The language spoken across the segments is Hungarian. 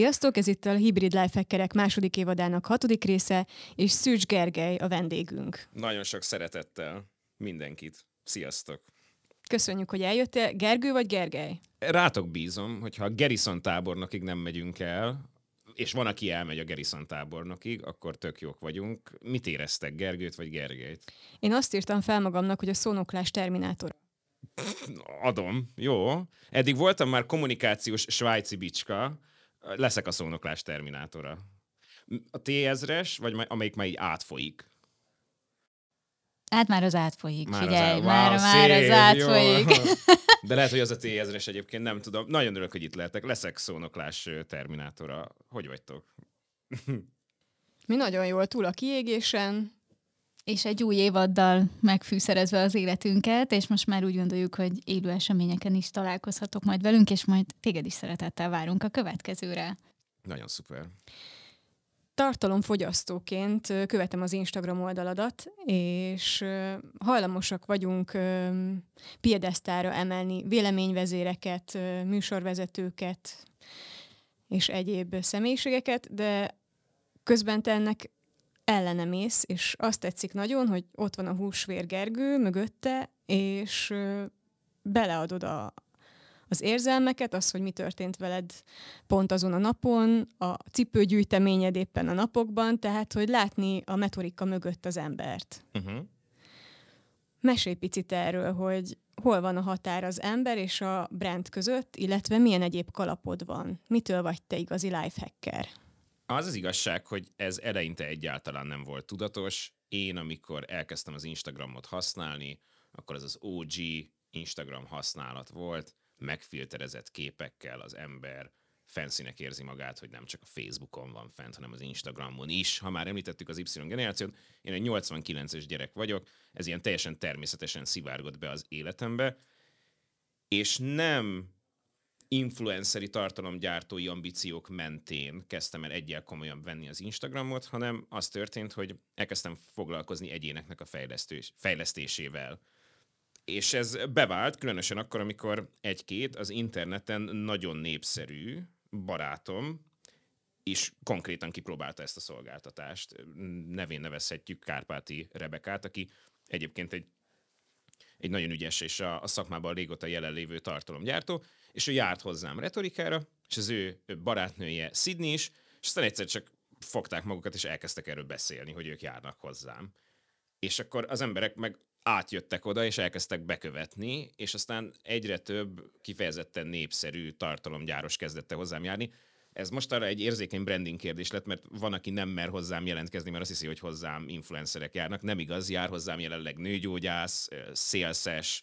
Sziasztok, ez itt a Hybrid Life Hackerek második évadának hatodik része, és Szűcs Gergely a vendégünk. Nagyon sok szeretettel mindenkit. Sziasztok! Köszönjük, hogy eljöttél. Gergő vagy Gergely? Rátok bízom, hogyha a Gerison tábornokig nem megyünk el, és van, aki elmegy a Gerison tábornokig, akkor tök jók vagyunk. Mit éreztek, Gergőt vagy Gergelyt? Én azt írtam fel magamnak, hogy a szónoklás terminátor. Adom, jó. Eddig voltam már kommunikációs svájci bicska, leszek a szónoklás terminátora. A T-ezres, vagy amelyik már így átfolyik? Hát már az átfolyik, Már figyelj, az, á- már, wow, már szép, az átfolyik. Jó. De lehet, hogy az a T-ezres egyébként nem tudom. Nagyon örülök, hogy itt lehetek. Leszek szónoklás terminátora. Hogy vagytok? Mi nagyon jól túl a kiégésen. És egy új évaddal megfűszerezve az életünket, és most már úgy gondoljuk, hogy élő eseményeken is találkozhatok majd velünk, és majd téged is szeretettel várunk a következőre. Nagyon szuper. Tartalomfogyasztóként követem az Instagram oldaladat, és hajlamosak vagyunk piedesztára emelni véleményvezéreket, műsorvezetőket és egyéb személyiségeket, de közben te ennek ellenemész, és azt tetszik nagyon, hogy ott van a húsvér Gergő mögötte, és beleadod a, az érzelmeket, az, hogy mi történt veled pont azon a napon, a cipőgyűjteményed éppen a napokban, tehát, hogy látni a metorika mögött az embert. Uh-huh. Mesélj picit erről, hogy hol van a határ az ember és a brand között, illetve milyen egyéb kalapod van. Mitől vagy te igazi lifehacker? Az az igazság, hogy ez eleinte egyáltalán nem volt tudatos. Én, amikor elkezdtem az Instagramot használni, akkor ez az OG Instagram használat volt, megfilterezett képekkel az ember fancynek érzi magát, hogy nem csak a Facebookon van fent, hanem az Instagramon is. Ha már említettük az Y generációt, én egy 89-es gyerek vagyok, ez ilyen teljesen természetesen szivárgott be az életembe, és nem influenceri tartalomgyártói ambíciók mentén kezdtem el egyel komolyan venni az Instagramot, hanem az történt, hogy elkezdtem foglalkozni egyéneknek a fejlesztés, fejlesztésével. És ez bevált, különösen akkor, amikor egy-két az interneten nagyon népszerű barátom is konkrétan kipróbálta ezt a szolgáltatást. Nevén nevezhetjük Kárpáti Rebekát, aki egyébként egy egy nagyon ügyes és a, a szakmában régóta jelenlévő tartalomgyártó, és ő járt hozzám retorikára, és az ő barátnője Sydney is, és aztán egyszer csak fogták magukat, és elkezdtek erről beszélni, hogy ők járnak hozzám. És akkor az emberek meg átjöttek oda, és elkezdtek bekövetni, és aztán egyre több kifejezetten népszerű tartalomgyáros kezdette hozzám járni. Ez most arra egy érzékeny branding kérdés lett, mert van, aki nem mer hozzám jelentkezni, mert azt hiszi, hogy hozzám influencerek járnak. Nem igaz, jár hozzám jelenleg nőgyógyász, szélszes,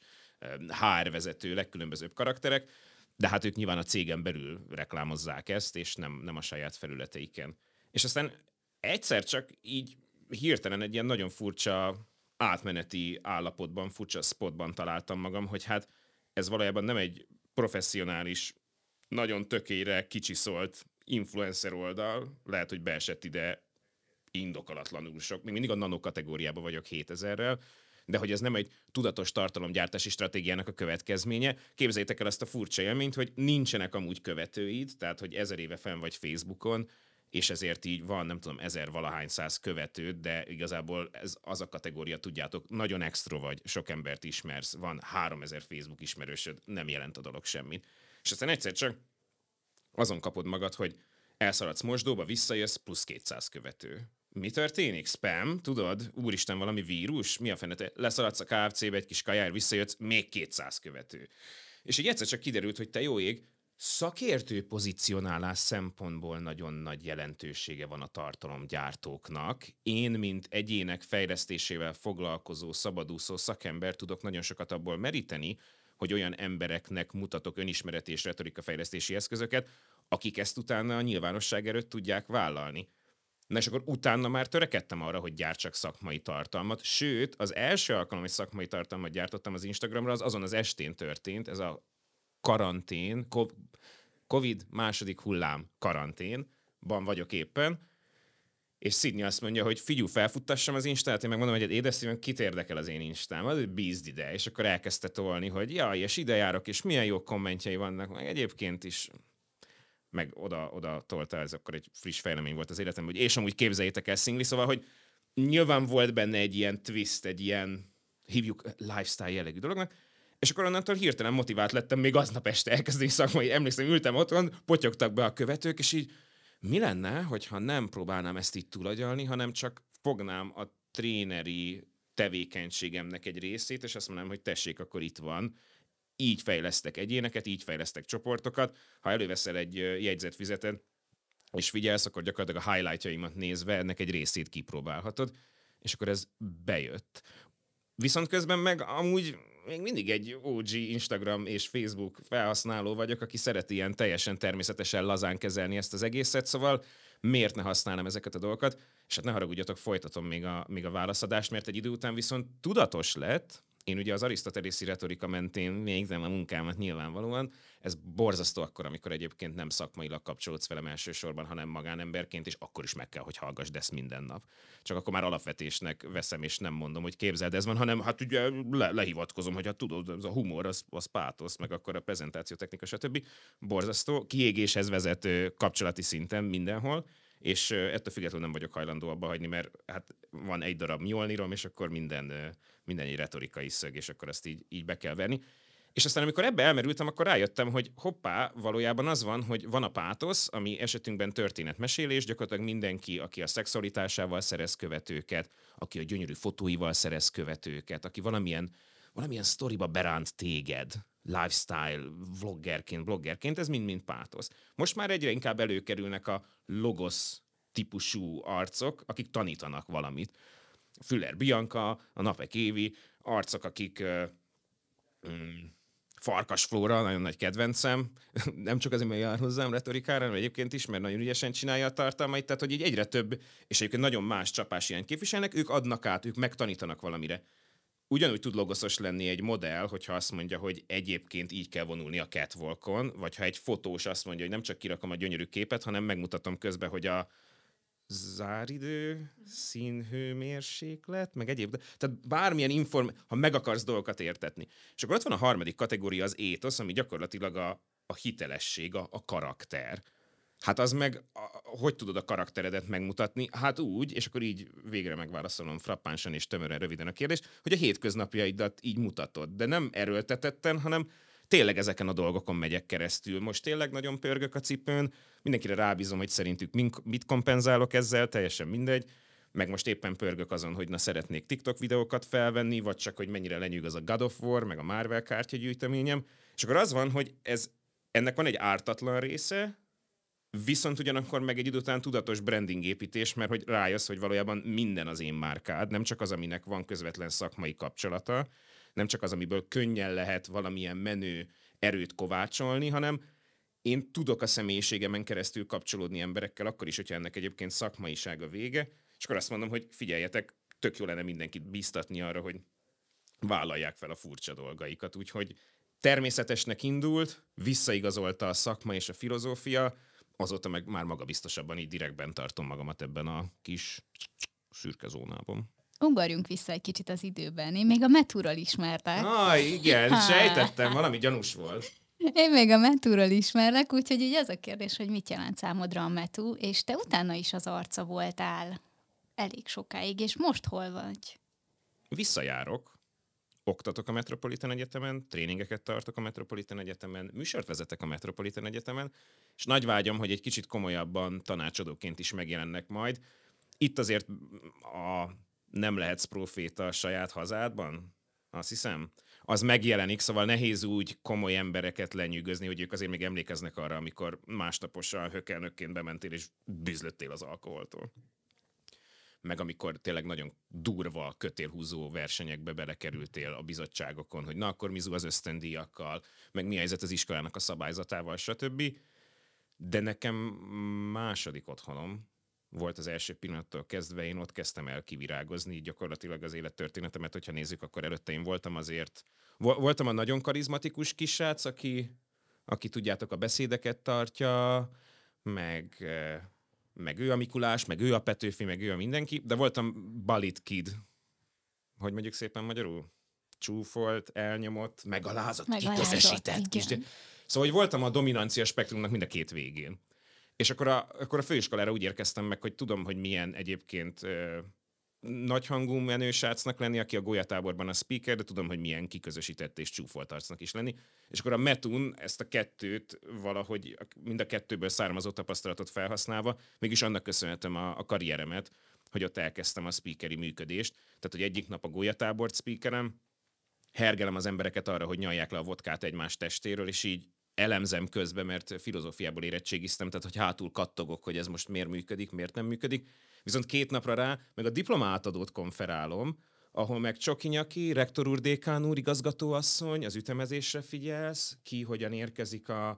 HR vezető, legkülönbözőbb karakterek, de hát ők nyilván a cégen belül reklámozzák ezt, és nem, nem a saját felületeiken. És aztán egyszer csak így hirtelen egy ilyen nagyon furcsa átmeneti állapotban, furcsa spotban találtam magam, hogy hát ez valójában nem egy professzionális, nagyon tökére kicsiszolt influencer oldal, lehet, hogy beesett ide indokolatlanul sok, még mindig a nano kategóriában vagyok 7000-rel, de hogy ez nem egy tudatos tartalomgyártási stratégiának a következménye. Képzeljétek el ezt a furcsa élményt, hogy nincsenek amúgy követőid, tehát hogy ezer éve fenn vagy Facebookon, és ezért így van, nem tudom, ezer valahány száz követőd, de igazából ez az a kategória, tudjátok, nagyon extra vagy, sok embert ismersz, van 3000 Facebook ismerősöd, nem jelent a dolog semmit. És aztán egyszer csak azon kapod magad, hogy elszaladsz mosdóba, visszajössz, plusz 200 követő. Mi történik? Spam? Tudod? Úristen, valami vírus? Mi a fene? Leszaladsz a KFC-be egy kis kajára, visszajössz, még 200 követő. És így egyszer csak kiderült, hogy te jó ég, szakértő pozicionálás szempontból nagyon nagy jelentősége van a tartalomgyártóknak. Én, mint egyének fejlesztésével foglalkozó szabadúszó szakember tudok nagyon sokat abból meríteni, hogy olyan embereknek mutatok önismereti és retorika fejlesztési eszközöket, akik ezt utána a nyilvánosság előtt tudják vállalni. Na és akkor utána már törekedtem arra, hogy gyártsak szakmai tartalmat, sőt, az első alkalom, hogy szakmai tartalmat gyártottam az Instagramra, az azon az estén történt, ez a karantén, co- Covid második hullám karanténban vagyok éppen, és Sydney azt mondja, hogy figyú, felfuttassam az Instát, én megmondom, hogy édeszívem, kit érdekel az én Instám, az bízd ide, és akkor elkezdte tolni, hogy jaj, és ide járok, és milyen jó kommentjei vannak, meg egyébként is meg oda, oda tolta, ez akkor egy friss fejlemény volt az életemben, hogy és amúgy képzeljétek el szingli, szóval, hogy nyilván volt benne egy ilyen twist, egy ilyen, hívjuk lifestyle jellegű dolognak, és akkor onnantól hirtelen motivált lettem még aznap este elkezdeni szakmai. Emlékszem, ültem otthon, potyogtak be a követők, és így mi lenne, hogyha nem próbálnám ezt így túlagyalni, hanem csak fognám a tréneri tevékenységemnek egy részét, és azt mondanám, hogy tessék, akkor itt van. Így fejlesztek egyéneket, így fejlesztek csoportokat. Ha előveszel egy jegyzetfizetet, és figyelsz, akkor gyakorlatilag a highlightjaimat nézve ennek egy részét kipróbálhatod, és akkor ez bejött. Viszont közben meg amúgy még mindig egy OG Instagram és Facebook felhasználó vagyok, aki szereti ilyen teljesen természetesen lazán kezelni ezt az egészet, szóval miért ne használnám ezeket a dolgokat? És hát ne haragudjatok, folytatom még a, még a válaszadást, mert egy idő után viszont tudatos lett, én ugye az arisztotelészi retorika mentén végzem a munkámat nyilvánvalóan. Ez borzasztó akkor, amikor egyébként nem szakmailag kapcsolódsz velem elsősorban, hanem magánemberként, és akkor is meg kell, hogy hallgass ezt minden nap. Csak akkor már alapvetésnek veszem, és nem mondom, hogy képzeld, ez van, hanem hát ugye le, lehivatkozom, hogy hát tudod, az a humor, az, az pátosz, meg akkor a prezentáció technika, stb. Borzasztó, kiégéshez vezet kapcsolati szinten mindenhol és ettől függetlenül nem vagyok hajlandó abba hagyni, mert hát van egy darab Mjolnirom, és akkor minden, minden egy retorikai szög, és akkor azt így, így be kell verni. És aztán amikor ebbe elmerültem, akkor rájöttem, hogy hoppá, valójában az van, hogy van a pátosz, ami esetünkben történetmesélés, gyakorlatilag mindenki, aki a szexualitásával szerez követőket, aki a gyönyörű fotóival szerez követőket, aki valamilyen, valamilyen sztoriba beránt téged, lifestyle vloggerként, bloggerként, ez mind-mind pátosz. Most már egyre inkább előkerülnek a logos típusú arcok, akik tanítanak valamit. Füller Bianca, a Napek Évi, arcok, akik um, Farkas Flóra, nagyon nagy kedvencem, nem csak azért, mert jár hozzám retorikára, hanem egyébként is, mert nagyon ügyesen csinálja a tartalmait, tehát hogy így egyre több, és egyébként nagyon más csapás ilyen képviselnek, ők adnak át, ők megtanítanak valamire ugyanúgy tud logoszos lenni egy modell, hogyha azt mondja, hogy egyébként így kell vonulni a catwalkon, vagy ha egy fotós azt mondja, hogy nem csak kirakom a gyönyörű képet, hanem megmutatom közben, hogy a záridő, színhőmérséklet, meg egyéb. Tehát bármilyen inform, ha meg akarsz dolgokat értetni. És akkor ott van a harmadik kategória, az étosz, ami gyakorlatilag a, a hitelesség, a, a karakter. Hát az meg, hogy tudod a karakteredet megmutatni? Hát úgy, és akkor így végre megválaszolom frappánsan és tömören röviden a kérdést, hogy a hétköznapjaidat így mutatod. De nem erőltetetten, hanem tényleg ezeken a dolgokon megyek keresztül. Most tényleg nagyon pörgök a cipőn, mindenkire rábízom, hogy szerintük mit kompenzálok ezzel, teljesen mindegy. Meg most éppen pörgök azon, hogy na szeretnék TikTok videókat felvenni, vagy csak, hogy mennyire lenyűg az a God of War, meg a Marvel kártyagyűjteményem. És akkor az van, hogy ez, ennek van egy ártatlan része, Viszont ugyanakkor meg egy idő után tudatos branding építés, mert hogy rájössz, hogy valójában minden az én márkád, nem csak az, aminek van közvetlen szakmai kapcsolata, nem csak az, amiből könnyen lehet valamilyen menő erőt kovácsolni, hanem én tudok a személyiségemen keresztül kapcsolódni emberekkel, akkor is, hogyha ennek egyébként szakmaisága vége, és akkor azt mondom, hogy figyeljetek, tök jó lenne mindenkit biztatni arra, hogy vállalják fel a furcsa dolgaikat. Úgyhogy természetesnek indult, visszaigazolta a szakma és a filozófia, azóta meg már magabiztosabban így direktben tartom magamat ebben a kis szürke zónában. Ugorjunk vissza egy kicsit az időben. Én még a metúról ismertek. Ah, igen, sejtettem, valami gyanús volt. Én még a metúról ismerlek, úgyhogy így az a kérdés, hogy mit jelent számodra a metú, és te utána is az arca voltál elég sokáig, és most hol vagy? Visszajárok, oktatok a Metropolitan Egyetemen, tréningeket tartok a Metropolitan Egyetemen, műsort vezetek a Metropolitan Egyetemen, és nagy vágyam, hogy egy kicsit komolyabban tanácsadóként is megjelennek majd. Itt azért a nem lehetsz proféta a saját hazádban, azt hiszem. Az megjelenik, szóval nehéz úgy komoly embereket lenyűgözni, hogy ők azért még emlékeznek arra, amikor másnaposan hökelnökként bementél és büzlöttél az alkoholtól meg amikor tényleg nagyon durva kötélhúzó versenyekbe belekerültél a bizottságokon, hogy na akkor mizu az ösztöndíjakkal, meg mi a helyzet az iskolának a szabályzatával, stb. De nekem második otthonom volt az első pillanattól kezdve, én ott kezdtem el kivirágozni, gyakorlatilag az élettörténetemet, hogyha nézzük, akkor előtte én voltam azért, voltam a nagyon karizmatikus kisrác, aki, aki tudjátok, a beszédeket tartja, meg eh, meg ő a Mikulás, meg ő a Petőfi, meg ő a mindenki, de voltam Balit Kid. Hogy mondjuk szépen magyarul? Csúfolt, elnyomott, megalázott, megalázott. Kis, Szóval, hogy voltam a dominancia spektrumnak mind a két végén. És akkor a, akkor a főiskolára úgy érkeztem meg, hogy tudom, hogy milyen egyébként nagyhangú menősácnak lenni, aki a golyatáborban a speaker, de tudom, hogy milyen kiközösített és csúfolt arcnak is lenni. És akkor a Metun ezt a kettőt valahogy mind a kettőből származó tapasztalatot felhasználva, mégis annak köszönhetem a, a karrieremet, hogy ott elkezdtem a speakeri működést. Tehát, hogy egyik nap a golyatábort speakerem, hergelem az embereket arra, hogy nyalják le a vodkát egymás testéről, és így elemzem közben, mert filozófiából érettségiztem, tehát hogy hátul kattogok, hogy ez most miért működik, miért nem működik. Viszont két napra rá meg a diplomátadót konferálom, ahol meg Csoki Nyaki, rektor úr, dékán úr, igazgatóasszony, az ütemezésre figyelsz, ki hogyan érkezik a,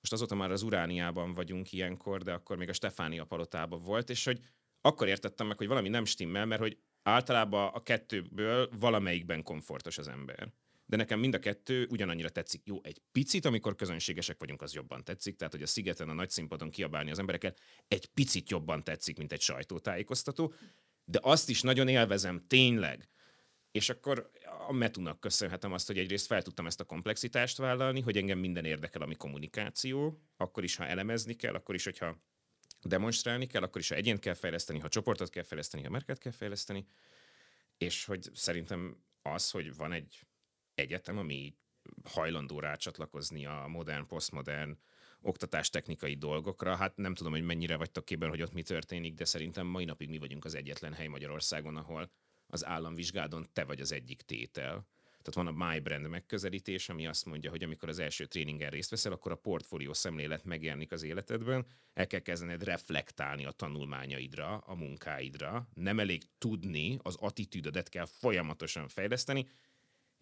most azóta már az Urániában vagyunk ilyenkor, de akkor még a Stefánia palotában volt, és hogy akkor értettem meg, hogy valami nem stimmel, mert hogy általában a kettőből valamelyikben komfortos az ember. De nekem mind a kettő ugyanannyira tetszik. Jó, egy picit, amikor közönségesek vagyunk, az jobban tetszik. Tehát, hogy a szigeten, a nagy színpadon kiabálni az embereket, egy picit jobban tetszik, mint egy sajtótájékoztató. De azt is nagyon élvezem, tényleg. És akkor a Metunak köszönhetem azt, hogy egyrészt fel tudtam ezt a komplexitást vállalni, hogy engem minden érdekel, ami kommunikáció, akkor is, ha elemezni kell, akkor is, hogyha demonstrálni kell, akkor is, ha egyént kell fejleszteni, ha csoportot kell fejleszteni, ha merket kell fejleszteni, és hogy szerintem az, hogy van egy egyetem, ami hajlandó rácsatlakozni a modern, posztmodern oktatástechnikai dolgokra. Hát nem tudom, hogy mennyire vagytok képben, hogy ott mi történik, de szerintem mai napig mi vagyunk az egyetlen hely Magyarországon, ahol az államvizsgádon te vagy az egyik tétel. Tehát van a My Brand megközelítés, ami azt mondja, hogy amikor az első tréningen részt veszel, akkor a portfólió szemlélet megjelenik az életedben, el kell kezdened reflektálni a tanulmányaidra, a munkáidra, nem elég tudni, az attitűdödet kell folyamatosan fejleszteni,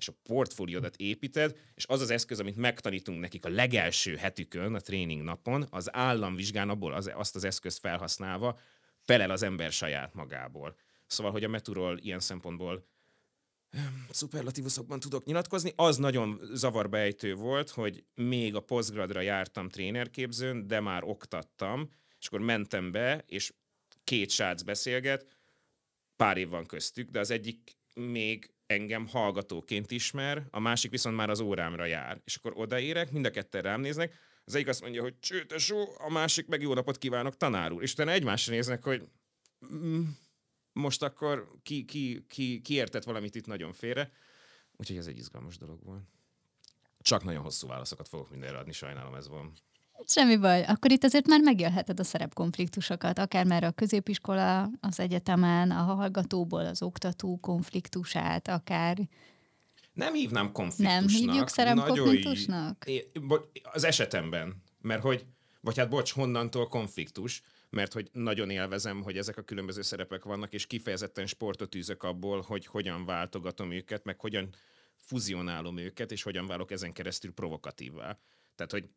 és a portfóliódat építed, és az az eszköz, amit megtanítunk nekik a legelső hetükön, a tréning napon, az államvizsgán abból az, azt az eszközt felhasználva felel az ember saját magából. Szóval, hogy a Meturól ilyen szempontból szuperlatívuszokban tudok nyilatkozni. Az nagyon zavarbejtő volt, hogy még a posztgradra jártam trénerképzőn, de már oktattam, és akkor mentem be, és két srác beszélget, pár év van köztük, de az egyik még engem hallgatóként ismer, a másik viszont már az órámra jár. És akkor odaérek, mind a ketten rám néznek, az egyik azt mondja, hogy csőtesó, a másik meg jó napot kívánok, tanár úr. És utána egymásra néznek, hogy mm, most akkor ki, ki, ki, ki értett valamit itt nagyon félre. Úgyhogy ez egy izgalmas dolog volt. Csak nagyon hosszú válaszokat fogok mindenre adni, sajnálom ez van. Semmi baj. Akkor itt azért már megélheted a szerepkonfliktusokat, akár már a középiskola, az egyetemen, a hallgatóból az oktató konfliktusát, akár... Nem hívnám konfliktusnak. Nem hívjuk szerepkonfliktusnak? Az esetemben. Mert hogy, vagy hát bocs, honnantól konfliktus, mert hogy nagyon élvezem, hogy ezek a különböző szerepek vannak, és kifejezetten sportot űzök abból, hogy hogyan váltogatom őket, meg hogyan fuzionálom őket, és hogyan válok ezen keresztül provokatívvá. Tehát, hogy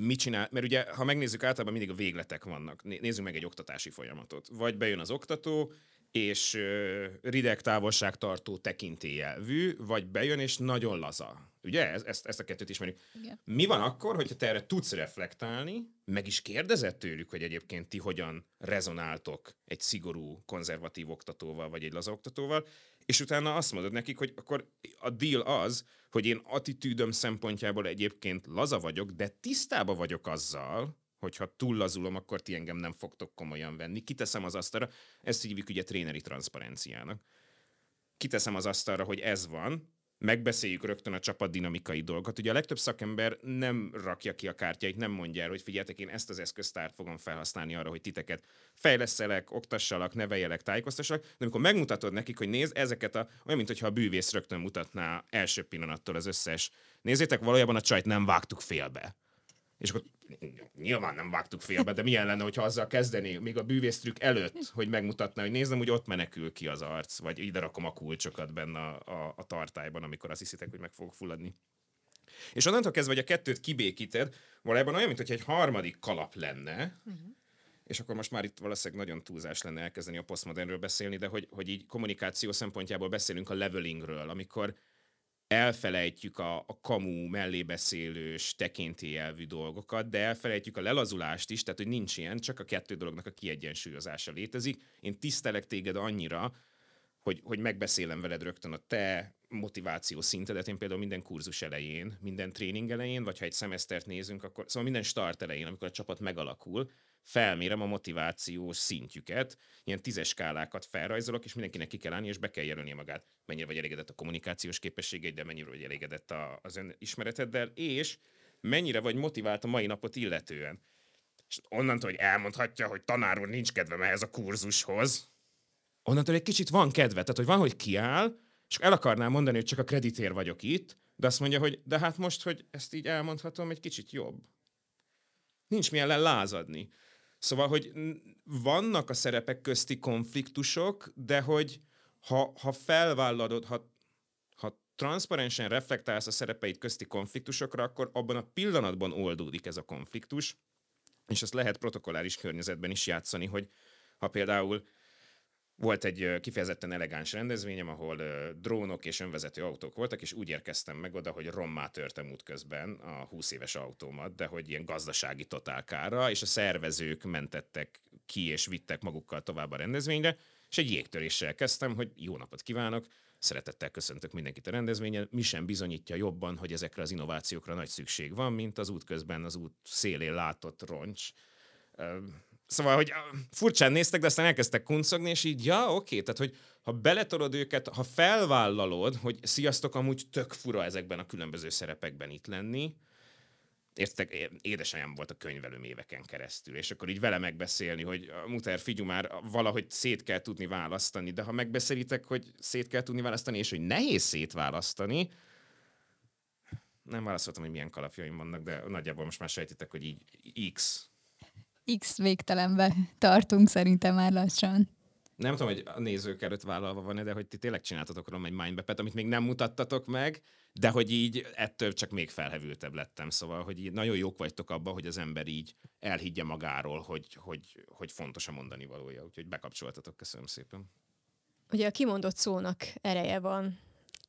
mit csinál, mert ugye, ha megnézzük, általában mindig a végletek vannak. Nézzük meg egy oktatási folyamatot. Vagy bejön az oktató, és uh, rideg távolságtartó tekintélyelvű, vagy bejön, és nagyon laza. Ugye? Ezt, ezt a kettőt ismerjük. Igen. Mi van akkor, hogyha te erre tudsz reflektálni, meg is kérdezett tőlük, hogy egyébként ti hogyan rezonáltok egy szigorú, konzervatív oktatóval, vagy egy laza oktatóval, és utána azt mondod nekik, hogy akkor a deal az, hogy én attitűdöm szempontjából egyébként laza vagyok, de tisztába vagyok azzal, hogyha túl lazulom, akkor ti engem nem fogtok komolyan venni. Kiteszem az asztalra, ezt hívjuk ugye tréneri transzparenciának. Kiteszem az asztalra, hogy ez van, megbeszéljük rögtön a csapat dinamikai dolgot. Ugye a legtöbb szakember nem rakja ki a kártyáit, nem mondja el, hogy figyeljetek, én ezt az eszköztárt fogom felhasználni arra, hogy titeket fejlesztelek, oktassalak, neveljelek, tájékoztassalak, de amikor megmutatod nekik, hogy nézd, ezeket a, olyan, mintha a bűvész rögtön mutatná első pillanattól az összes. Nézzétek, valójában a csajt nem vágtuk félbe. És akkor nyilván nem vágtuk félbe, de milyen lenne, hogyha azzal kezdeni, még a bűvésztrük előtt, hogy megmutatná, hogy nézem, hogy ott menekül ki az arc, vagy ide rakom a kulcsokat benne a, a, a tartályban, amikor azt hiszitek, hogy meg fogok fulladni. És onnantól kezdve, hogy a kettőt kibékíted, valójában olyan, mintha egy harmadik kalap lenne, uh-huh. és akkor most már itt valószínűleg nagyon túlzás lenne elkezdeni a posztmodernről beszélni, de hogy, hogy így kommunikáció szempontjából beszélünk a levelingről, amikor elfelejtjük a, a kamu, mellébeszélős, tekintélyelvű dolgokat, de elfelejtjük a lelazulást is, tehát hogy nincs ilyen, csak a kettő dolognak a kiegyensúlyozása létezik. Én tisztelek téged annyira, hogy, hogy megbeszélem veled rögtön a te motiváció szintedet. Én például minden kurzus elején, minden tréning elején, vagy ha egy szemesztert nézünk, akkor szóval minden start elején, amikor a csapat megalakul, felmérem a motivációs szintjüket, ilyen tízes skálákat felrajzolok, és mindenkinek ki kell állni, és be kell jelölni magát. Mennyire vagy elégedett a kommunikációs képességeid, de mennyire vagy elégedett a, az ismereteddel, és mennyire vagy motivált a mai napot illetően. És onnantól, hogy elmondhatja, hogy tanár úr nincs kedvem ehhez a kurzushoz, onnantól egy kicsit van kedve. Tehát, hogy van, hogy kiáll, és el akarnám mondani, hogy csak a kreditér vagyok itt, de azt mondja, hogy de hát most, hogy ezt így elmondhatom, egy kicsit jobb. Nincs milyen lázadni. Szóval, hogy vannak a szerepek közti konfliktusok, de hogy ha, ha felvállalod, ha, ha transzparensen reflektálsz a szerepeid közti konfliktusokra, akkor abban a pillanatban oldódik ez a konfliktus, és ezt lehet protokolláris környezetben is játszani, hogy ha például volt egy kifejezetten elegáns rendezvényem, ahol drónok és önvezető autók voltak, és úgy érkeztem meg oda, hogy rommá törtem útközben a 20 éves autómat, de hogy ilyen gazdasági totálkára, és a szervezők mentettek ki és vittek magukkal tovább a rendezvényre, és egy jégtöréssel kezdtem, hogy jó napot kívánok, szeretettel köszöntök mindenkit a rendezvényen, mi sem bizonyítja jobban, hogy ezekre az innovációkra nagy szükség van, mint az útközben az út szélén látott roncs Szóval, hogy furcsán néztek, de aztán elkezdtek kuncogni, és így, ja, oké, tehát, hogy ha beletolod őket, ha felvállalod, hogy sziasztok, amúgy tök fura ezekben a különböző szerepekben itt lenni, értek, édesanyám volt a könyvelőm éveken keresztül, és akkor így vele megbeszélni, hogy muter, figyú már, valahogy szét kell tudni választani, de ha megbeszélitek, hogy szét kell tudni választani, és hogy nehéz szétválasztani, nem válaszoltam, hogy milyen kalapjaim vannak, de nagyjából most már sejtitek, hogy így X X végtelenbe tartunk szerintem már lassan. Nem tudom, hogy a nézők előtt vállalva van de hogy ti tényleg csináltatok róla egy mindmap amit még nem mutattatok meg, de hogy így ettől csak még felhevültebb lettem. Szóval, hogy így nagyon jók vagytok abban, hogy az ember így elhiggye magáról, hogy, hogy, hogy fontos a mondani valója. Úgyhogy bekapcsoltatok, köszönöm szépen. Ugye a kimondott szónak ereje van,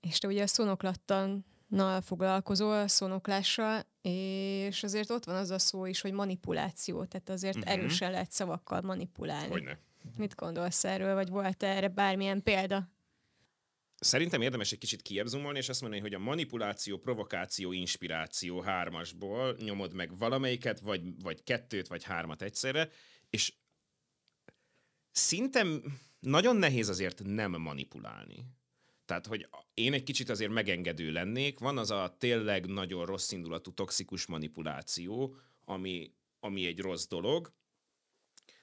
és te ugye a szónoklattan nal foglalkozol, szónoklással, és azért ott van az a szó is, hogy manipuláció, tehát azért uh-huh. erősen lehet szavakkal manipulálni. Hogyne. Mit gondolsz erről, vagy volt erre bármilyen példa? Szerintem érdemes egy kicsit kiebzumolni, és azt mondani, hogy a manipuláció, provokáció, inspiráció hármasból nyomod meg valamelyiket, vagy, vagy kettőt, vagy hármat egyszerre, és szinte nagyon nehéz azért nem manipulálni. Tehát, hogy én egy kicsit azért megengedő lennék. Van az a tényleg nagyon rossz indulatú toxikus manipuláció, ami, ami egy rossz dolog.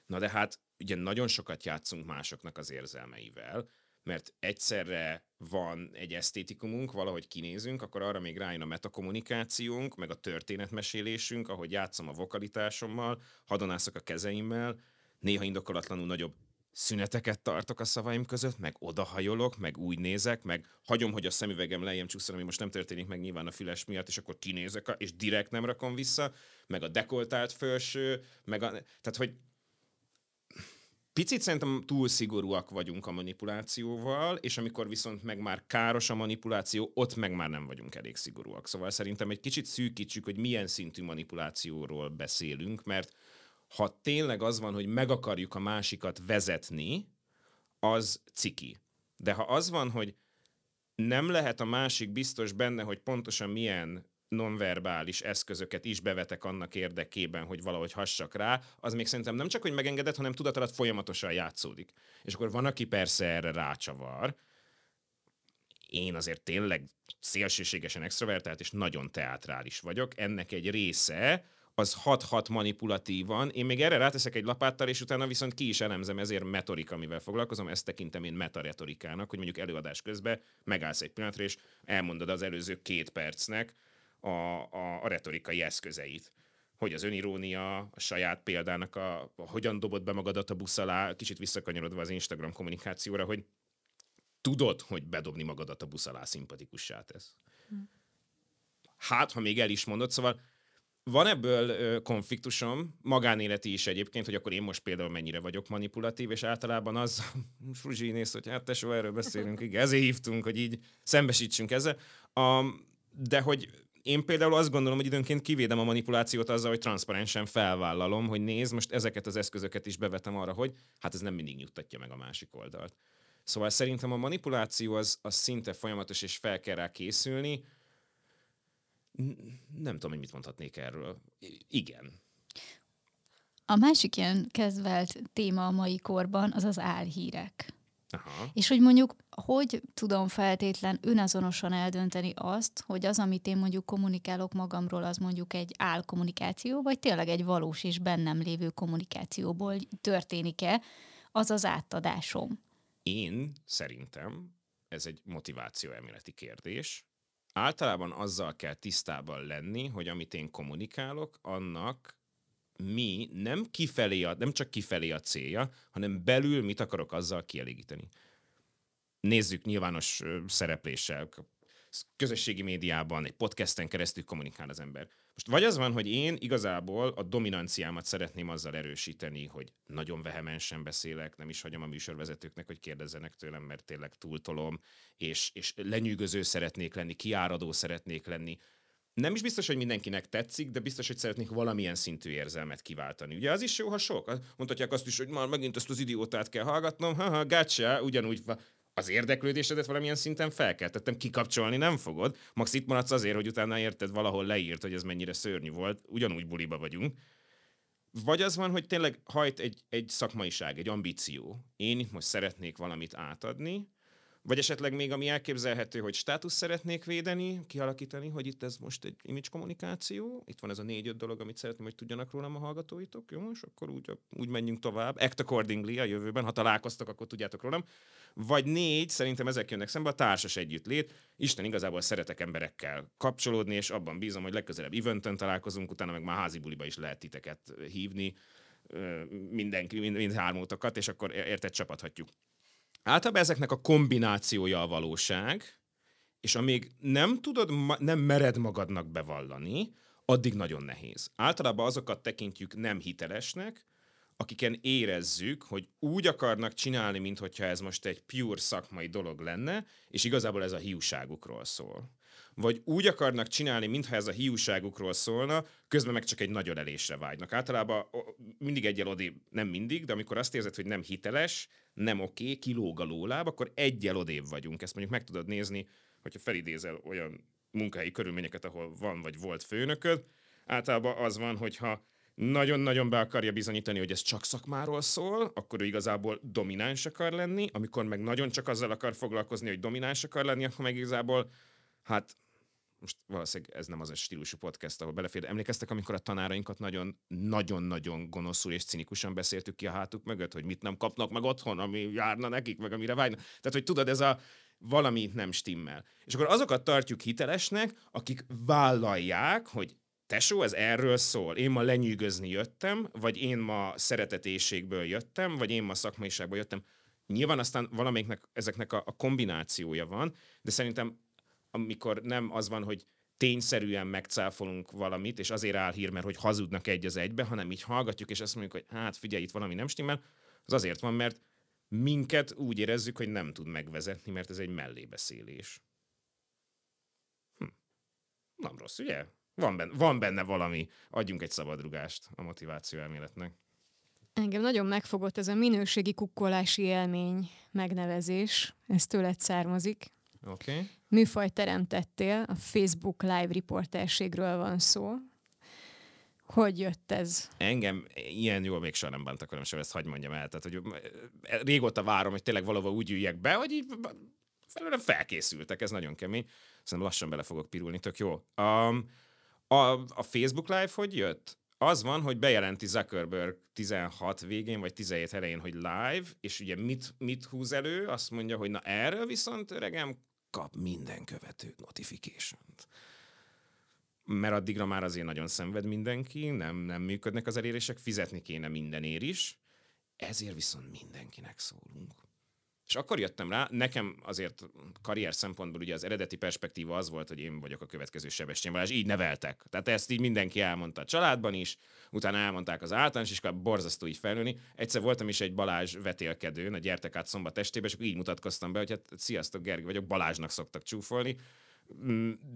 Na de hát ugye nagyon sokat játszunk másoknak az érzelmeivel, mert egyszerre van egy esztétikumunk, valahogy kinézünk, akkor arra még rájön a metakommunikációnk, meg a történetmesélésünk, ahogy játszom a vokalitásommal, hadonászok a kezeimmel, néha indokolatlanul nagyobb szüneteket tartok a szavaim között, meg odahajolok, meg úgy nézek, meg hagyom, hogy a szemüvegem lejjem csúszol, ami most nem történik meg nyilván a füles miatt, és akkor kinézek, és direkt nem rakom vissza, meg a dekoltált felső, meg a, tehát hogy picit szerintem túl szigorúak vagyunk a manipulációval, és amikor viszont meg már káros a manipuláció, ott meg már nem vagyunk elég szigorúak. Szóval szerintem egy kicsit szűkítsük, hogy milyen szintű manipulációról beszélünk, mert ha tényleg az van, hogy meg akarjuk a másikat vezetni, az ciki. De ha az van, hogy nem lehet a másik biztos benne, hogy pontosan milyen nonverbális eszközöket is bevetek annak érdekében, hogy valahogy hassak rá, az még szerintem nem csak, hogy megengedett, hanem tudat folyamatosan játszódik. És akkor van, aki persze erre rácsavar. Én azért tényleg szélsőségesen extrovertált és nagyon teátrális vagyok. Ennek egy része, az hat-hat manipulatívan. Én még erre ráteszek egy lapáttal, és utána viszont ki is elemzem, ezért metorika, amivel foglalkozom, ezt tekintem én metaretorikának, hogy mondjuk előadás közben megállsz egy pillanatra, és elmondod az előző két percnek a, a, a retorikai eszközeit hogy az önirónia, a saját példának a, a hogyan dobod be magadat a busz alá, kicsit visszakanyarodva az Instagram kommunikációra, hogy tudod, hogy bedobni magadat a busz alá szimpatikussá tesz. Hm. Hát, ha még el is mondod, szóval van ebből ö, konfliktusom, magánéleti is egyébként, hogy akkor én most például mennyire vagyok manipulatív, és általában az, Fruzsi néz, hogy hát tesó, erről beszélünk, igen, ezért hívtunk, hogy így szembesítsünk ezzel. Um, de hogy én például azt gondolom, hogy időnként kivédem a manipulációt azzal, hogy transzparensen felvállalom, hogy nézd, most ezeket az eszközöket is bevetem arra, hogy hát ez nem mindig nyugtatja meg a másik oldalt. Szóval szerintem a manipuláció az, az szinte folyamatos, és fel kell rá készülni. Nem tudom, hogy mit mondhatnék erről. Igen. A másik ilyen kezdvelt téma a mai korban az az álhírek. Aha. És hogy mondjuk, hogy tudom feltétlen önazonosan eldönteni azt, hogy az, amit én mondjuk kommunikálok magamról, az mondjuk egy álkommunikáció, vagy tényleg egy valós és bennem lévő kommunikációból történik-e, az az átadásom. Én szerintem ez egy motiváció elméleti kérdés. Általában azzal kell tisztában lenni, hogy amit én kommunikálok, annak mi nem kifelé, a, nem csak kifelé a célja, hanem belül mit akarok azzal kielégíteni. Nézzük nyilvános szerepléssel, közösségi médiában, egy podcasten keresztül kommunikál az ember. Most vagy az van, hogy én igazából a dominanciámat szeretném azzal erősíteni, hogy nagyon vehemensen beszélek, nem is hagyom a műsorvezetőknek, hogy kérdezzenek tőlem, mert tényleg túltolom, és, és lenyűgöző szeretnék lenni, kiáradó szeretnék lenni. Nem is biztos, hogy mindenkinek tetszik, de biztos, hogy szeretnék valamilyen szintű érzelmet kiváltani. Ugye az is jó, ha sok. Mondhatják azt is, hogy már megint ezt az idiótát kell hallgatnom, haha, gotcha, ugyanúgy va- az érdeklődésedet valamilyen szinten felkeltettem, kikapcsolni nem fogod. Max itt maradsz azért, hogy utána érted valahol leírt, hogy ez mennyire szörnyű volt, ugyanúgy buliba vagyunk. Vagy az van, hogy tényleg hajt egy, egy szakmaiság, egy ambíció. Én itt most szeretnék valamit átadni, vagy esetleg még ami elképzelhető, hogy státusz szeretnék védeni, kialakítani, hogy itt ez most egy image kommunikáció, itt van ez a négy-öt dolog, amit szeretném, hogy tudjanak rólam a hallgatóitok, jó, és akkor úgy, úgy menjünk tovább. Act accordingly a jövőben, ha találkoztok, akkor tudjátok rólam. Vagy négy, szerintem ezek jönnek szembe, a társas együttlét. Isten igazából szeretek emberekkel kapcsolódni, és abban bízom, hogy legközelebb eventen találkozunk, utána meg már házi buliba is lehet titeket hívni, mindenki, mind, mind hármótokat, és akkor érted csapathatjuk. Általában ezeknek a kombinációja a valóság, és amíg nem tudod, nem mered magadnak bevallani, addig nagyon nehéz. Általában azokat tekintjük nem hitelesnek, akiken érezzük, hogy úgy akarnak csinálni, mintha ez most egy pure szakmai dolog lenne, és igazából ez a hiúságukról szól. Vagy úgy akarnak csinálni, mintha ez a hiúságukról szólna, közben meg csak egy nagy ölelésre vágynak. Általában mindig egyel odébb, nem mindig, de amikor azt érzed, hogy nem hiteles, nem oké, kilóg a lóláb, akkor egyel odébb vagyunk. Ezt mondjuk meg tudod nézni, hogyha felidézel olyan munkahelyi körülményeket, ahol van vagy volt főnököd. Általában az van, hogyha nagyon-nagyon be akarja bizonyítani, hogy ez csak szakmáról szól, akkor ő igazából domináns akar lenni, amikor meg nagyon csak azzal akar foglalkozni, hogy domináns akar lenni, akkor meg igazából, hát most valószínűleg ez nem az a stílusú podcast, ahol belefér. Emlékeztek, amikor a tanárainkat nagyon, nagyon-nagyon gonoszul és cinikusan beszéltük ki a hátuk mögött, hogy mit nem kapnak meg otthon, ami járna nekik, meg amire vágynak. Tehát, hogy tudod, ez a valami nem stimmel. És akkor azokat tartjuk hitelesnek, akik vállalják, hogy tesó, ez erről szól. Én ma lenyűgözni jöttem, vagy én ma szeretetéségből jöttem, vagy én ma szakmaiságból jöttem. Nyilván aztán valamelyiknek ezeknek a, a kombinációja van, de szerintem amikor nem az van, hogy tényszerűen megcáfolunk valamit, és azért áll hír, mert hogy hazudnak egy az egybe, hanem így hallgatjuk, és azt mondjuk, hogy hát figyelj, itt valami nem stimmel, az azért van, mert minket úgy érezzük, hogy nem tud megvezetni, mert ez egy mellébeszélés. Hm. Nem rossz, ugye? Van benne, van benne valami. Adjunk egy szabadrugást a motiváció elméletnek. Engem nagyon megfogott ez a minőségi kukkolási élmény megnevezés. Ez tőled származik. Okay. Műfajt teremtettél, a Facebook live riporterségről van szó. Hogy jött ez? Engem ilyen jól még soha nem bántak velem sem, ezt hagyd mondjam el. Tehát, hogy régóta várom, hogy tényleg valahol úgy üljek be, hogy így felőlem felkészültek, ez nagyon kemény. Szerintem lassan bele fogok pirulni, tök jó. Um, a, a Facebook Live hogy jött? Az van, hogy bejelenti Zuckerberg 16 végén, vagy 17 elején, hogy live, és ugye mit, mit húz elő? Azt mondja, hogy na erről viszont öregem kap minden követő notification-t. Mert addigra már azért nagyon szenved mindenki, nem, nem működnek az elérések, fizetni kéne mindenért is, ezért viszont mindenkinek szólunk. És akkor jöttem rá, nekem azért karrier szempontból ugye az eredeti perspektíva az volt, hogy én vagyok a következő Sebestyén Balázs, így neveltek. Tehát ezt így mindenki elmondta a családban is, utána elmondták az általános iskolában, borzasztó így felnőni. Egyszer voltam is egy Balázs vetélkedőn, a gyertek át szombat estébe, és akkor így mutatkoztam be, hogy hát sziasztok, Gergő vagyok, Balázsnak szoktak csúfolni.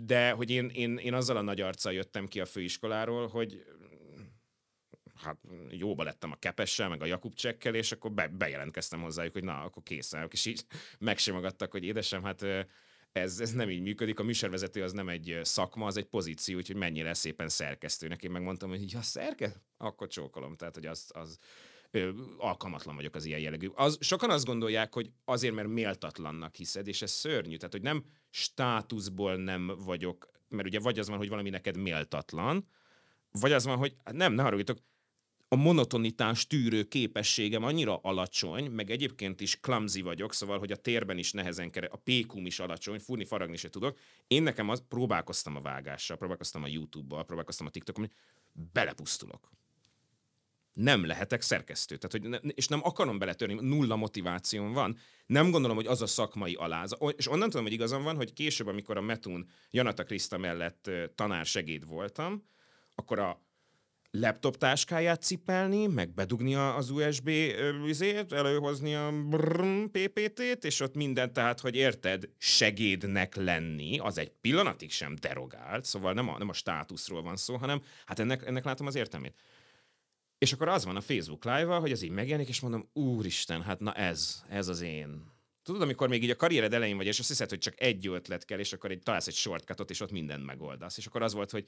De hogy én, én, én azzal a nagy arccal jöttem ki a főiskoláról, hogy hát jóba lettem a kepessel, meg a Jakub csekkel, és akkor be, bejelentkeztem hozzájuk, hogy na, akkor készen és így megsimogattak, hogy édesem, hát ez, ez nem így működik. A műsorvezető az nem egy szakma, az egy pozíció, úgyhogy mennyire szépen szerkesztőnek. Én megmondtam, hogy ja, szerke? Akkor csókolom. Tehát, hogy az, az ö, alkalmatlan vagyok az ilyen jellegű. Az, sokan azt gondolják, hogy azért, mert méltatlannak hiszed, és ez szörnyű. Tehát, hogy nem státuszból nem vagyok, mert ugye vagy az van, hogy valami neked méltatlan, vagy az van, hogy nem, ne haragudjatok, a monotonitás tűrő képességem annyira alacsony, meg egyébként is clumsy vagyok, szóval, hogy a térben is nehezen kere, a pékum is alacsony, fúrni, faragni se tudok. Én nekem az, próbálkoztam a vágással, próbálkoztam a YouTube-bal, próbálkoztam a TikTokon, belepusztulok. Nem lehetek szerkesztő. Tehát, hogy ne, és nem akarom beletörni, nulla motivációm van. Nem gondolom, hogy az a szakmai aláz. És onnan tudom, hogy igazam van, hogy később, amikor a Metun Janata Kriszta mellett tanár segéd voltam, akkor a laptop táskáját cipelni, meg bedugni az USB vizét, előhozni a PPT-t, és ott minden, tehát, hogy érted, segédnek lenni, az egy pillanatig sem derogált, szóval nem a, nem a státuszról van szó, hanem hát ennek, ennek látom az értelmét. És akkor az van a Facebook live hogy az így megjelenik, és mondom, úristen, hát na ez, ez az én. Tudod, amikor még így a karriered elején vagy, és azt hiszed, hogy csak egy ötlet kell, és akkor egy, találsz egy shortcutot, és ott mindent megoldasz. És akkor az volt, hogy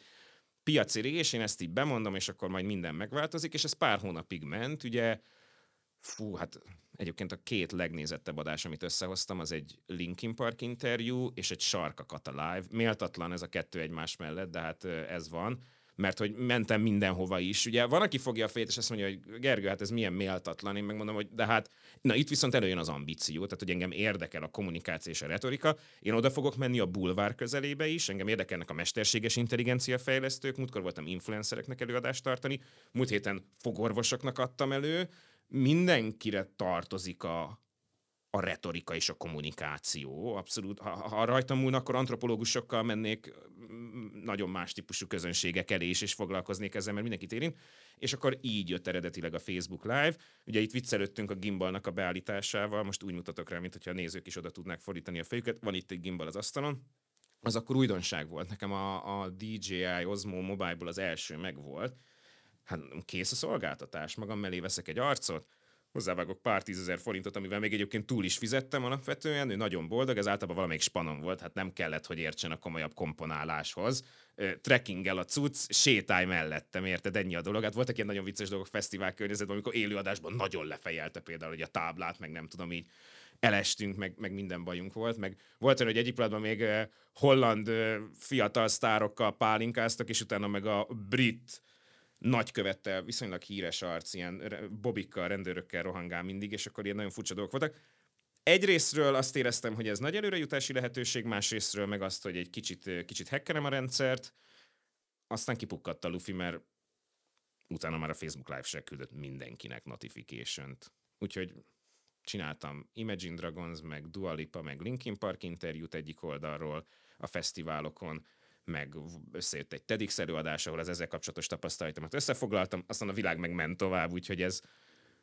piaci rés, én ezt így bemondom, és akkor majd minden megváltozik, és ez pár hónapig ment, ugye, fú, hát egyébként a két legnézettebb adás, amit összehoztam, az egy Linkin Park interjú, és egy Sarka Kata live. Méltatlan ez a kettő egymás mellett, de hát ez van mert hogy mentem mindenhova is. Ugye van, aki fogja a fejét, és azt mondja, hogy Gergő, hát ez milyen méltatlan. Én megmondom, hogy de hát, na itt viszont előjön az ambíció, tehát hogy engem érdekel a kommunikáció és a retorika. Én oda fogok menni a bulvár közelébe is, engem érdekelnek a mesterséges intelligencia fejlesztők, múltkor voltam influencereknek előadást tartani, múlt héten fogorvosoknak adtam elő, mindenkire tartozik a, a retorika és a kommunikáció. Abszolút, ha, ha rajtam múlna, akkor antropológusokkal mennék nagyon más típusú közönségek elé is, és foglalkoznék ezzel, mert mindenkit érint. És akkor így jött eredetileg a Facebook Live. Ugye itt viccelődtünk a gimbalnak a beállításával, most úgy mutatok rá, mint hogyha a nézők is oda tudnák fordítani a fejüket. Van itt egy gimbal az asztalon. Az akkor újdonság volt. Nekem a, a DJI Osmo Mobile-ból az első megvolt. Hát kész a szolgáltatás, magam mellé veszek egy arcot, hozzávágok pár tízezer forintot, amivel még egyébként túl is fizettem alapvetően, ő nagyon boldog, ez általában valamelyik spanom volt, hát nem kellett, hogy értsen a komolyabb komponáláshoz. Trekkinggel a cucc, sétáj mellettem, érted? Ennyi a dolog. Hát voltak ilyen nagyon vicces dolgok fesztivál környezetben, amikor élőadásban nagyon lefejelte például hogy a táblát, meg nem tudom így elestünk, meg, meg minden bajunk volt, meg volt olyan, hogy egyik pillanatban még holland fiatal sztárokkal pálinkáztak, és utána meg a brit nagykövettel, viszonylag híres arc, ilyen bobikkal, rendőrökkel rohangál mindig, és akkor ilyen nagyon furcsa dolgok voltak. Egyrésztről azt éreztem, hogy ez nagy előrejutási lehetőség, másrésztről meg azt, hogy egy kicsit, kicsit hackerem a rendszert, aztán kipukkadt a Luffy, mert utána már a Facebook Live se küldött mindenkinek notification-t. Úgyhogy csináltam Imagine Dragons, meg Dua Lipa, meg Linkin Park interjút egyik oldalról a fesztiválokon, meg összejött egy TEDx előadás, ahol az ezzel kapcsolatos tapasztalatomat összefoglaltam, aztán a világ meg ment tovább, úgyhogy ez,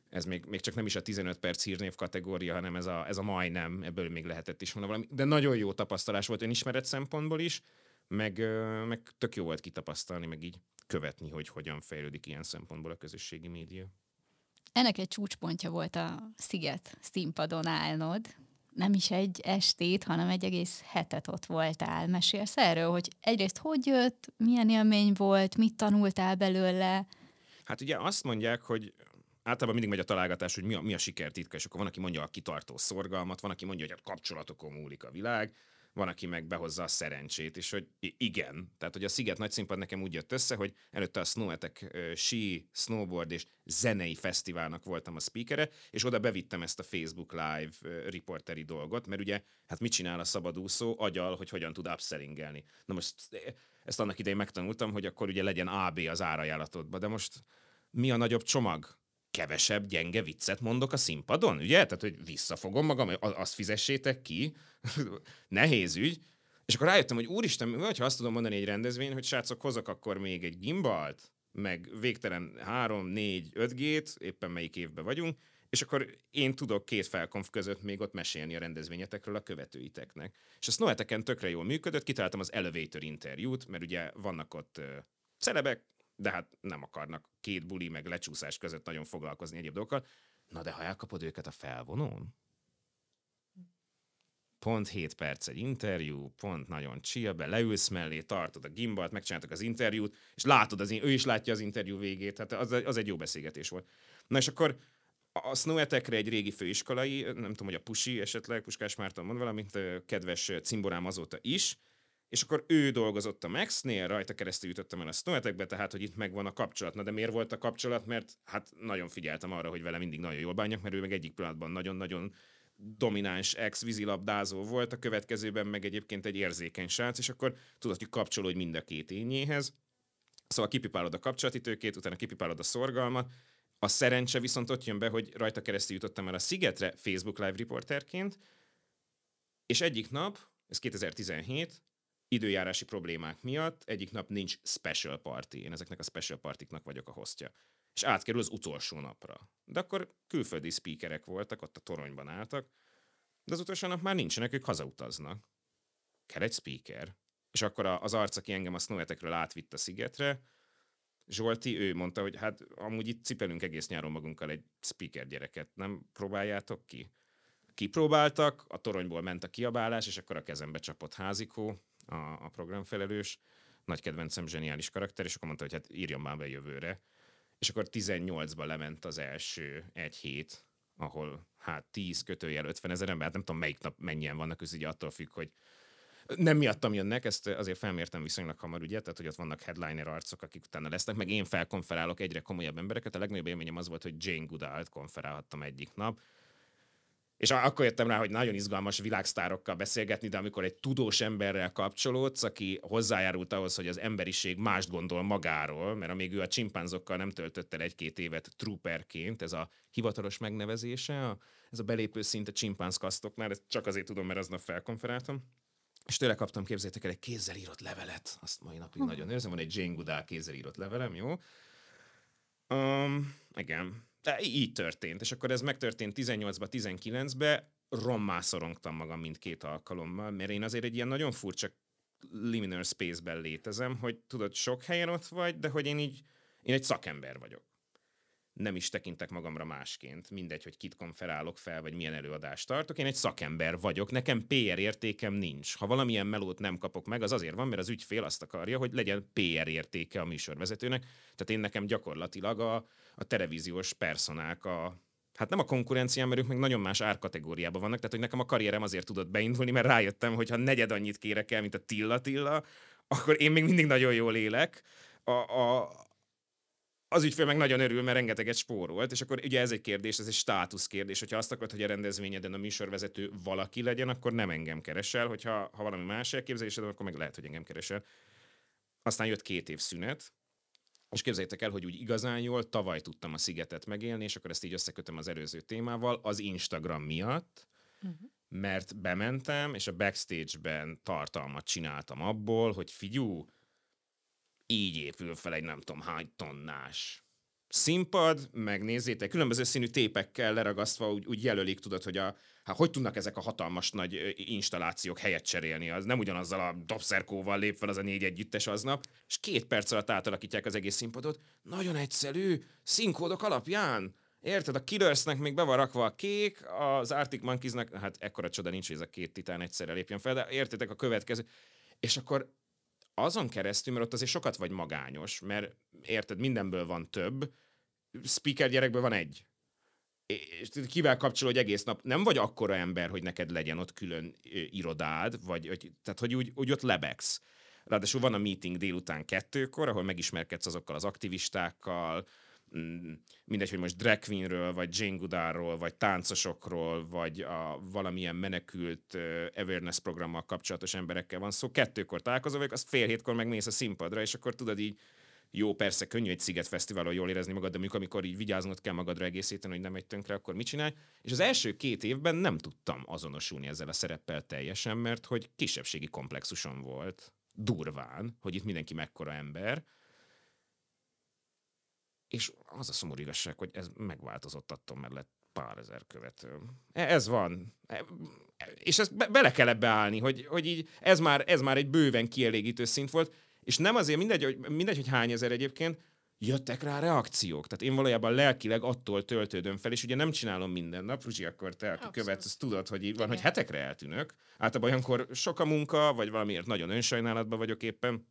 ez még, még csak nem is a 15 perc hírnév kategória, hanem ez a, ez a majdnem, ebből még lehetett is volna valami. De nagyon jó tapasztalás volt önismeret szempontból is, meg, meg tök jó volt kitapasztalni, meg így követni, hogy hogyan fejlődik ilyen szempontból a közösségi média. Ennek egy csúcspontja volt a Sziget színpadon állnod, nem is egy estét, hanem egy egész hetet ott voltál. Mesélsz erről, hogy egyrészt hogy jött, milyen élmény volt, mit tanultál belőle? Hát ugye azt mondják, hogy általában mindig megy a találgatás, hogy mi a, mi a sikertitka, és akkor van, aki mondja a kitartó szorgalmat, van, aki mondja, hogy a kapcsolatokon múlik a világ, van, aki meg behozza a szerencsét, és hogy igen. Tehát, hogy a Sziget nagy színpad nekem úgy jött össze, hogy előtte a Snowetek uh, sí, snowboard és zenei fesztiválnak voltam a speakere, és oda bevittem ezt a Facebook Live riporteri dolgot, mert ugye, hát mit csinál a szabadúszó? Agyal, hogy hogyan tud upsellingelni. Na most ezt annak idején megtanultam, hogy akkor ugye legyen AB az árajánlatodban, de most mi a nagyobb csomag? Kevesebb gyenge viccet mondok a színpadon, ugye? Tehát, hogy visszafogom magam, azt fizessétek ki, nehéz ügy. És akkor rájöttem, hogy úristen, vagy ha azt tudom mondani egy rendezvény, hogy srácok, hozok akkor még egy gimbalt, meg végtelen 3, 4, 5 g éppen melyik évben vagyunk, és akkor én tudok két felkonf között még ott mesélni a rendezvényetekről a követőiteknek. És a Snoeteken tökre jól működött, kitaláltam az elevator interjút, mert ugye vannak ott uh, celebek, de hát nem akarnak két buli meg lecsúszás között nagyon foglalkozni egyéb dolgokkal. Na de ha elkapod őket a felvonón, pont 7 perc egy interjú, pont nagyon chill, be leülsz mellé, tartod a gimbalt, megcsináltak az interjút, és látod, az, ő is látja az interjú végét, hát az, az egy jó beszélgetés volt. Na és akkor a Snowetekre egy régi főiskolai, nem tudom, hogy a Pusi esetleg, Puskás Márton mond valamint, kedves cimborám azóta is, és akkor ő dolgozott a Maxnél, rajta keresztül jutottam el a Snowetekbe, tehát hogy itt megvan a kapcsolat. Na de miért volt a kapcsolat? Mert hát nagyon figyeltem arra, hogy vele mindig nagyon jól bánjak, mert ő meg egyik pillanatban nagyon-nagyon domináns ex-vízilabdázó volt, a következőben meg egyébként egy érzékeny srác, és akkor tudod, hogy kapcsolódj mind a két ényéhez. Szóval kipipálod a kapcsolati tőkét, utána kipipálod a szorgalmat, a szerencse viszont ott jön be, hogy rajta keresztül jutottam el a Szigetre Facebook Live reporterként, és egyik nap, ez 2017, időjárási problémák miatt egyik nap nincs special party. Én ezeknek a special partiknak vagyok a hostja. És átkerül az utolsó napra. De akkor külföldi speakerek voltak, ott a toronyban álltak, de az utolsó nap már nincsenek, ők hazautaznak. Kell egy speaker. És akkor az arc, aki engem a Snowetekről átvitt a szigetre, Zsolti, ő mondta, hogy hát amúgy itt cipelünk egész nyáron magunkkal egy speaker gyereket, nem próbáljátok ki? Kipróbáltak, a toronyból ment a kiabálás, és akkor a kezembe csapott házikó, a, a programfelelős, nagy kedvencem, zseniális karakter, és akkor mondta, hogy hát írjam már be jövőre. És akkor 18-ban lement az első egy hét, ahol hát 10 kötőjel 50 ezer ember, hát nem tudom melyik nap mennyien vannak, ez így attól függ, hogy nem miattam jönnek, ezt azért felmértem viszonylag hamar, ugye, tehát hogy ott vannak headliner arcok, akik utána lesznek, meg én felkonferálok egyre komolyabb embereket. A legnagyobb élményem az volt, hogy Jane Goodall-t konferálhattam egyik nap, és akkor jöttem rá, hogy nagyon izgalmas világsztárokkal beszélgetni, de amikor egy tudós emberrel kapcsolódsz, aki hozzájárult ahhoz, hogy az emberiség mást gondol magáról, mert amíg ő a csimpánzokkal nem töltött el egy-két évet trooperként, ez a hivatalos megnevezése, ez a belépő szint a csimpánzkasztoknál, ezt csak azért tudom, mert aznap felkonferáltam. És tőle kaptam, képzétek el, egy kézzel írott levelet. Azt mai napig hm. nagyon érzem, van egy Jane Goodall kézzel írott levelem, jó? Um, igen. Így történt. És akkor ez megtörtént 18-ba, 19-be, rommá szorongtam magam mindkét alkalommal, mert én azért egy ilyen nagyon furcsa liminal space-ben létezem, hogy tudod, sok helyen ott vagy, de hogy én így, én egy szakember vagyok nem is tekintek magamra másként. Mindegy, hogy kit konferálok fel, vagy milyen előadást tartok. Én egy szakember vagyok, nekem PR értékem nincs. Ha valamilyen melót nem kapok meg, az azért van, mert az ügyfél azt akarja, hogy legyen PR értéke a műsorvezetőnek. Tehát én nekem gyakorlatilag a, a televíziós personák a, hát nem a konkurenciám, mert ők meg nagyon más árkategóriában vannak, tehát hogy nekem a karrierem azért tudott beindulni, mert rájöttem, hogy ha negyed annyit kérek el, mint a Tilla Tilla, akkor én még mindig nagyon jól élek. A, a, az ügyfél meg nagyon örül, mert rengeteget spórolt, és akkor ugye ez egy kérdés, ez egy státusz kérdés, hogyha azt akarod, hogy a rendezvényeden a műsorvezető valaki legyen, akkor nem engem keresel, hogyha ha valami más elképzelésed, akkor meg lehet, hogy engem keresel. Aztán jött két év szünet, és képzeljétek el, hogy úgy igazán jól tavaly tudtam a szigetet megélni, és akkor ezt így összekötöm az előző témával, az Instagram miatt, uh-huh. mert bementem, és a backstage-ben tartalmat csináltam abból, hogy figyú, így épül fel egy nem tudom hány tonnás színpad, megnézzétek, különböző színű tépekkel leragasztva úgy, úgy jelölik, tudod, hogy a, hát hogy tudnak ezek a hatalmas nagy installációk helyet cserélni, az nem ugyanazzal a dobszerkóval lép fel az a négy együttes aznap, és két perc alatt átalakítják az egész színpadot. Nagyon egyszerű, színkódok alapján. Érted? A Killersnek még be van rakva a kék, az Arctic Monkeysnek, hát ekkora csoda nincs, hogy ez a két titán egyszerre lépjen fel, de értitek a következő. És akkor azon keresztül, mert ott azért sokat vagy magányos, mert érted, mindenből van több, speaker gyerekből van egy. És kivel kapcsolódj egész nap? Nem vagy akkora ember, hogy neked legyen ott külön irodád, vagy, vagy tehát hogy úgy, úgy ott lebegsz. Ráadásul van a meeting délután kettőkor, ahol megismerkedsz azokkal az aktivistákkal, mindegy, hogy most drag queenről, vagy Jane Goodallról, vagy táncosokról, vagy a valamilyen menekült awareness programmal kapcsolatos emberekkel van szó. Szóval kettőkor találkozol vagy az fél hétkor megmész a színpadra, és akkor tudod így, jó, persze, könnyű egy Sziget Fesztiválon jól érezni magad, de amikor, amikor így vigyáznod kell magadra egész héten, hogy nem egy tönkre, akkor mit csinálj? És az első két évben nem tudtam azonosulni ezzel a szereppel teljesen, mert hogy kisebbségi komplexusom volt, durván, hogy itt mindenki mekkora ember, és az a szomorú igazság, hogy ez megváltozott attól, mert lett pár ezer követő. E, ez van. E, és ezt be, bele kell ebbe állni, hogy, hogy így ez már, ez már egy bőven kielégítő szint volt, és nem azért mindegy, hogy, mindegy, hogy hány ezer egyébként, jöttek rá reakciók. Tehát én valójában lelkileg attól töltődöm fel, és ugye nem csinálom minden nap, Ruzsi, akkor te, aki követsz, azt tudod, hogy így van, Igen. hogy hetekre eltűnök. Általában olyankor sok a munka, vagy valamiért nagyon önsajnálatban vagyok éppen,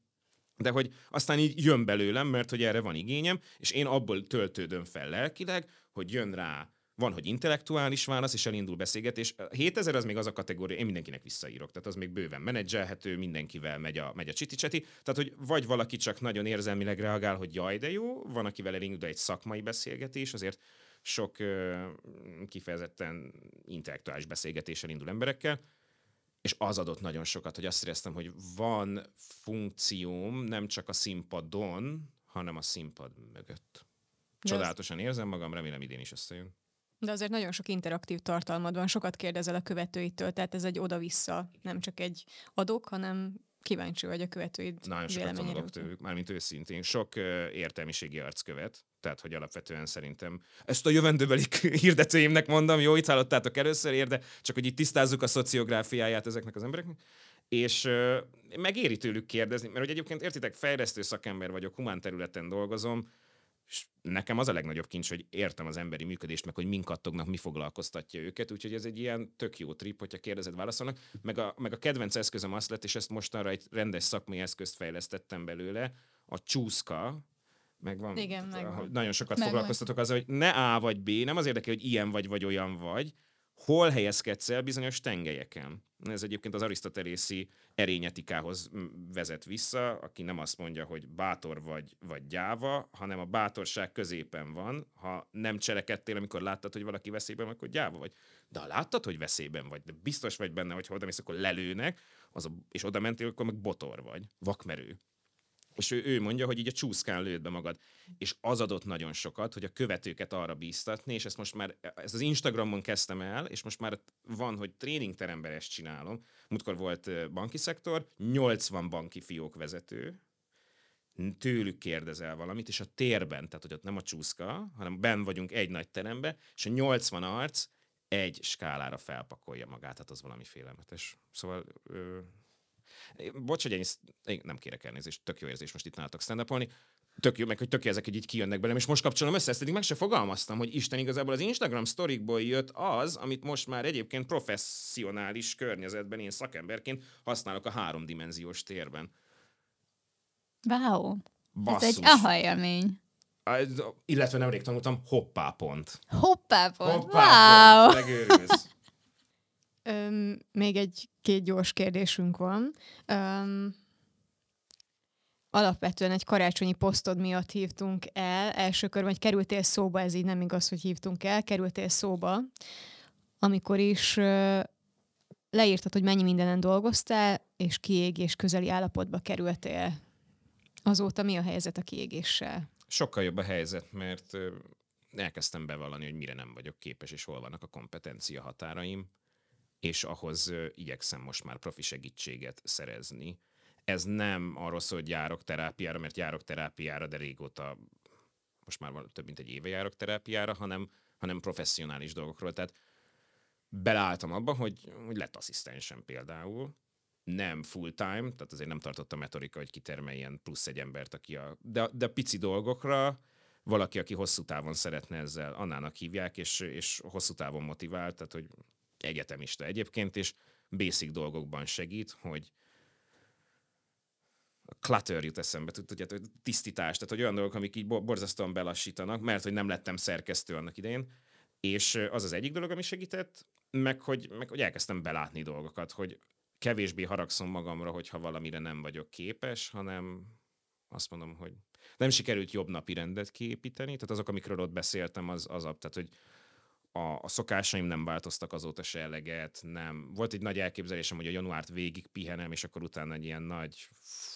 de hogy aztán így jön belőlem, mert hogy erre van igényem, és én abból töltődöm fel lelkileg, hogy jön rá van, hogy intellektuális válasz, és elindul beszélgetés. 7000 az még az a kategória, én mindenkinek visszaírok, tehát az még bőven menedzselhető, mindenkivel megy a, megy a csiti Tehát, hogy vagy valaki csak nagyon érzelmileg reagál, hogy jaj, de jó, van, akivel elindul egy szakmai beszélgetés, azért sok kifejezetten intellektuális beszélgetéssel indul emberekkel, és az adott nagyon sokat, hogy azt éreztem, hogy van funkcióm nem csak a színpadon, hanem a színpad mögött. Csodálatosan érzem magam, remélem idén is összejön. De azért nagyon sok interaktív tartalmad van, sokat kérdezel a követőitől, tehát ez egy oda-vissza, nem csak egy adok, hanem kíváncsi vagy a követőid Nagyon sokat tanulok tőlük, mármint őszintén. Sok uh, értelmiségi arc követ, tehát hogy alapvetően szerintem ezt a jövendőbeli hirdetőimnek mondom, jó, itt hallottátok először érde, csak hogy itt tisztázzuk a szociográfiáját ezeknek az embereknek. És uh, megéri tőlük kérdezni, mert hogy egyébként értitek, fejlesztő szakember vagyok, humán területen dolgozom, és nekem az a legnagyobb kincs, hogy értem az emberi működést, meg hogy min kattognak, mi foglalkoztatja őket, úgyhogy ez egy ilyen tök jó trip, hogyha kérdezed, válaszolnak. Meg a, meg a kedvenc eszközöm az lett, és ezt mostanra egy rendes szakmai eszközt fejlesztettem belőle, a csúszka, megvan. Igen, megvan. Nagyon sokat megvan. foglalkoztatok azzal, hogy ne A vagy B, nem az érdekel, hogy ilyen vagy, vagy olyan vagy, hol helyezkedsz el bizonyos tengelyeken. Ez egyébként az arisztotelészi erényetikához vezet vissza, aki nem azt mondja, hogy bátor vagy, vagy gyáva, hanem a bátorság középen van. Ha nem cselekedtél, amikor láttad, hogy valaki veszélyben van, akkor gyáva vagy. De ha láttad, hogy veszélyben vagy, de biztos vagy benne, hogy ha oda mész, akkor lelőnek, az a, és oda mentél, akkor meg botor vagy, vakmerő. És ő, ő mondja, hogy így a csúszkán lőd be magad. És az adott nagyon sokat, hogy a követőket arra bíztatni, és ezt most már, ezt az Instagramon kezdtem el, és most már van, hogy tréningteremben ezt csinálom. Múltkor volt banki szektor, 80 banki fiók vezető, tőlük kérdezel valamit, és a térben, tehát hogy ott nem a csúszka, hanem ben vagyunk egy nagy terembe, és a 80 arc egy skálára felpakolja magát, tehát az valami félelmetes. Szóval ö, Bocs, hogy én, én nem kérek elnézést, tök jó érzés most itt nálatok stand tök jó, meg hogy tök jó ezek, hogy így kijönnek belem, és most kapcsolom össze, ezt eddig meg se fogalmaztam, hogy Isten igazából az Instagram sztorikból jött az, amit most már egyébként professzionális környezetben én szakemberként használok a háromdimenziós térben. Wow. Basszus. Ez egy aha élmény. Illetve nemrég tanultam hoppá pont. Hoppá pont. Hoppá wow. pont. Megőrülsz. Öm, még egy-két gyors kérdésünk van. Öm, alapvetően egy karácsonyi posztod miatt hívtunk el. Első körben, hogy kerültél szóba, ez így nem igaz, hogy hívtunk el, kerültél szóba, amikor is ö, leírtad, hogy mennyi mindenen dolgoztál, és kiégés közeli állapotba kerültél. Azóta mi a helyzet a kiégéssel? Sokkal jobb a helyzet, mert elkezdtem bevallani, hogy mire nem vagyok képes, és hol vannak a kompetencia határaim és ahhoz igyekszem most már profi segítséget szerezni. Ez nem arról szól, hogy járok terápiára, mert járok terápiára, de régóta, most már több mint egy éve járok terápiára, hanem, hanem professzionális dolgokról. Tehát beleálltam abba, hogy, hogy lett asszisztensem például, nem full time, tehát azért nem tartott a metorika, hogy kitermeljen plusz egy embert, aki a, de, de pici dolgokra, valaki, aki hosszú távon szeretne ezzel, annának hívják, és, és hosszú távon motivált, tehát hogy egyetemista egyébként, és basic dolgokban segít, hogy a clutter jut eszembe, tudjátok, tisztítás, tehát hogy olyan dolgok, amik így borzasztóan belassítanak, mert hogy nem lettem szerkesztő annak idején, és az az egyik dolog, ami segített, meg hogy, meg hogy elkezdtem belátni dolgokat, hogy kevésbé haragszom magamra, hogyha valamire nem vagyok képes, hanem azt mondom, hogy nem sikerült jobb napi rendet kiépíteni, tehát azok, amikről ott beszéltem, az, az tehát hogy a, a szokásaim nem változtak azóta se eleget, nem. Volt egy nagy elképzelésem, hogy a januárt végig pihenem, és akkor utána egy ilyen nagy,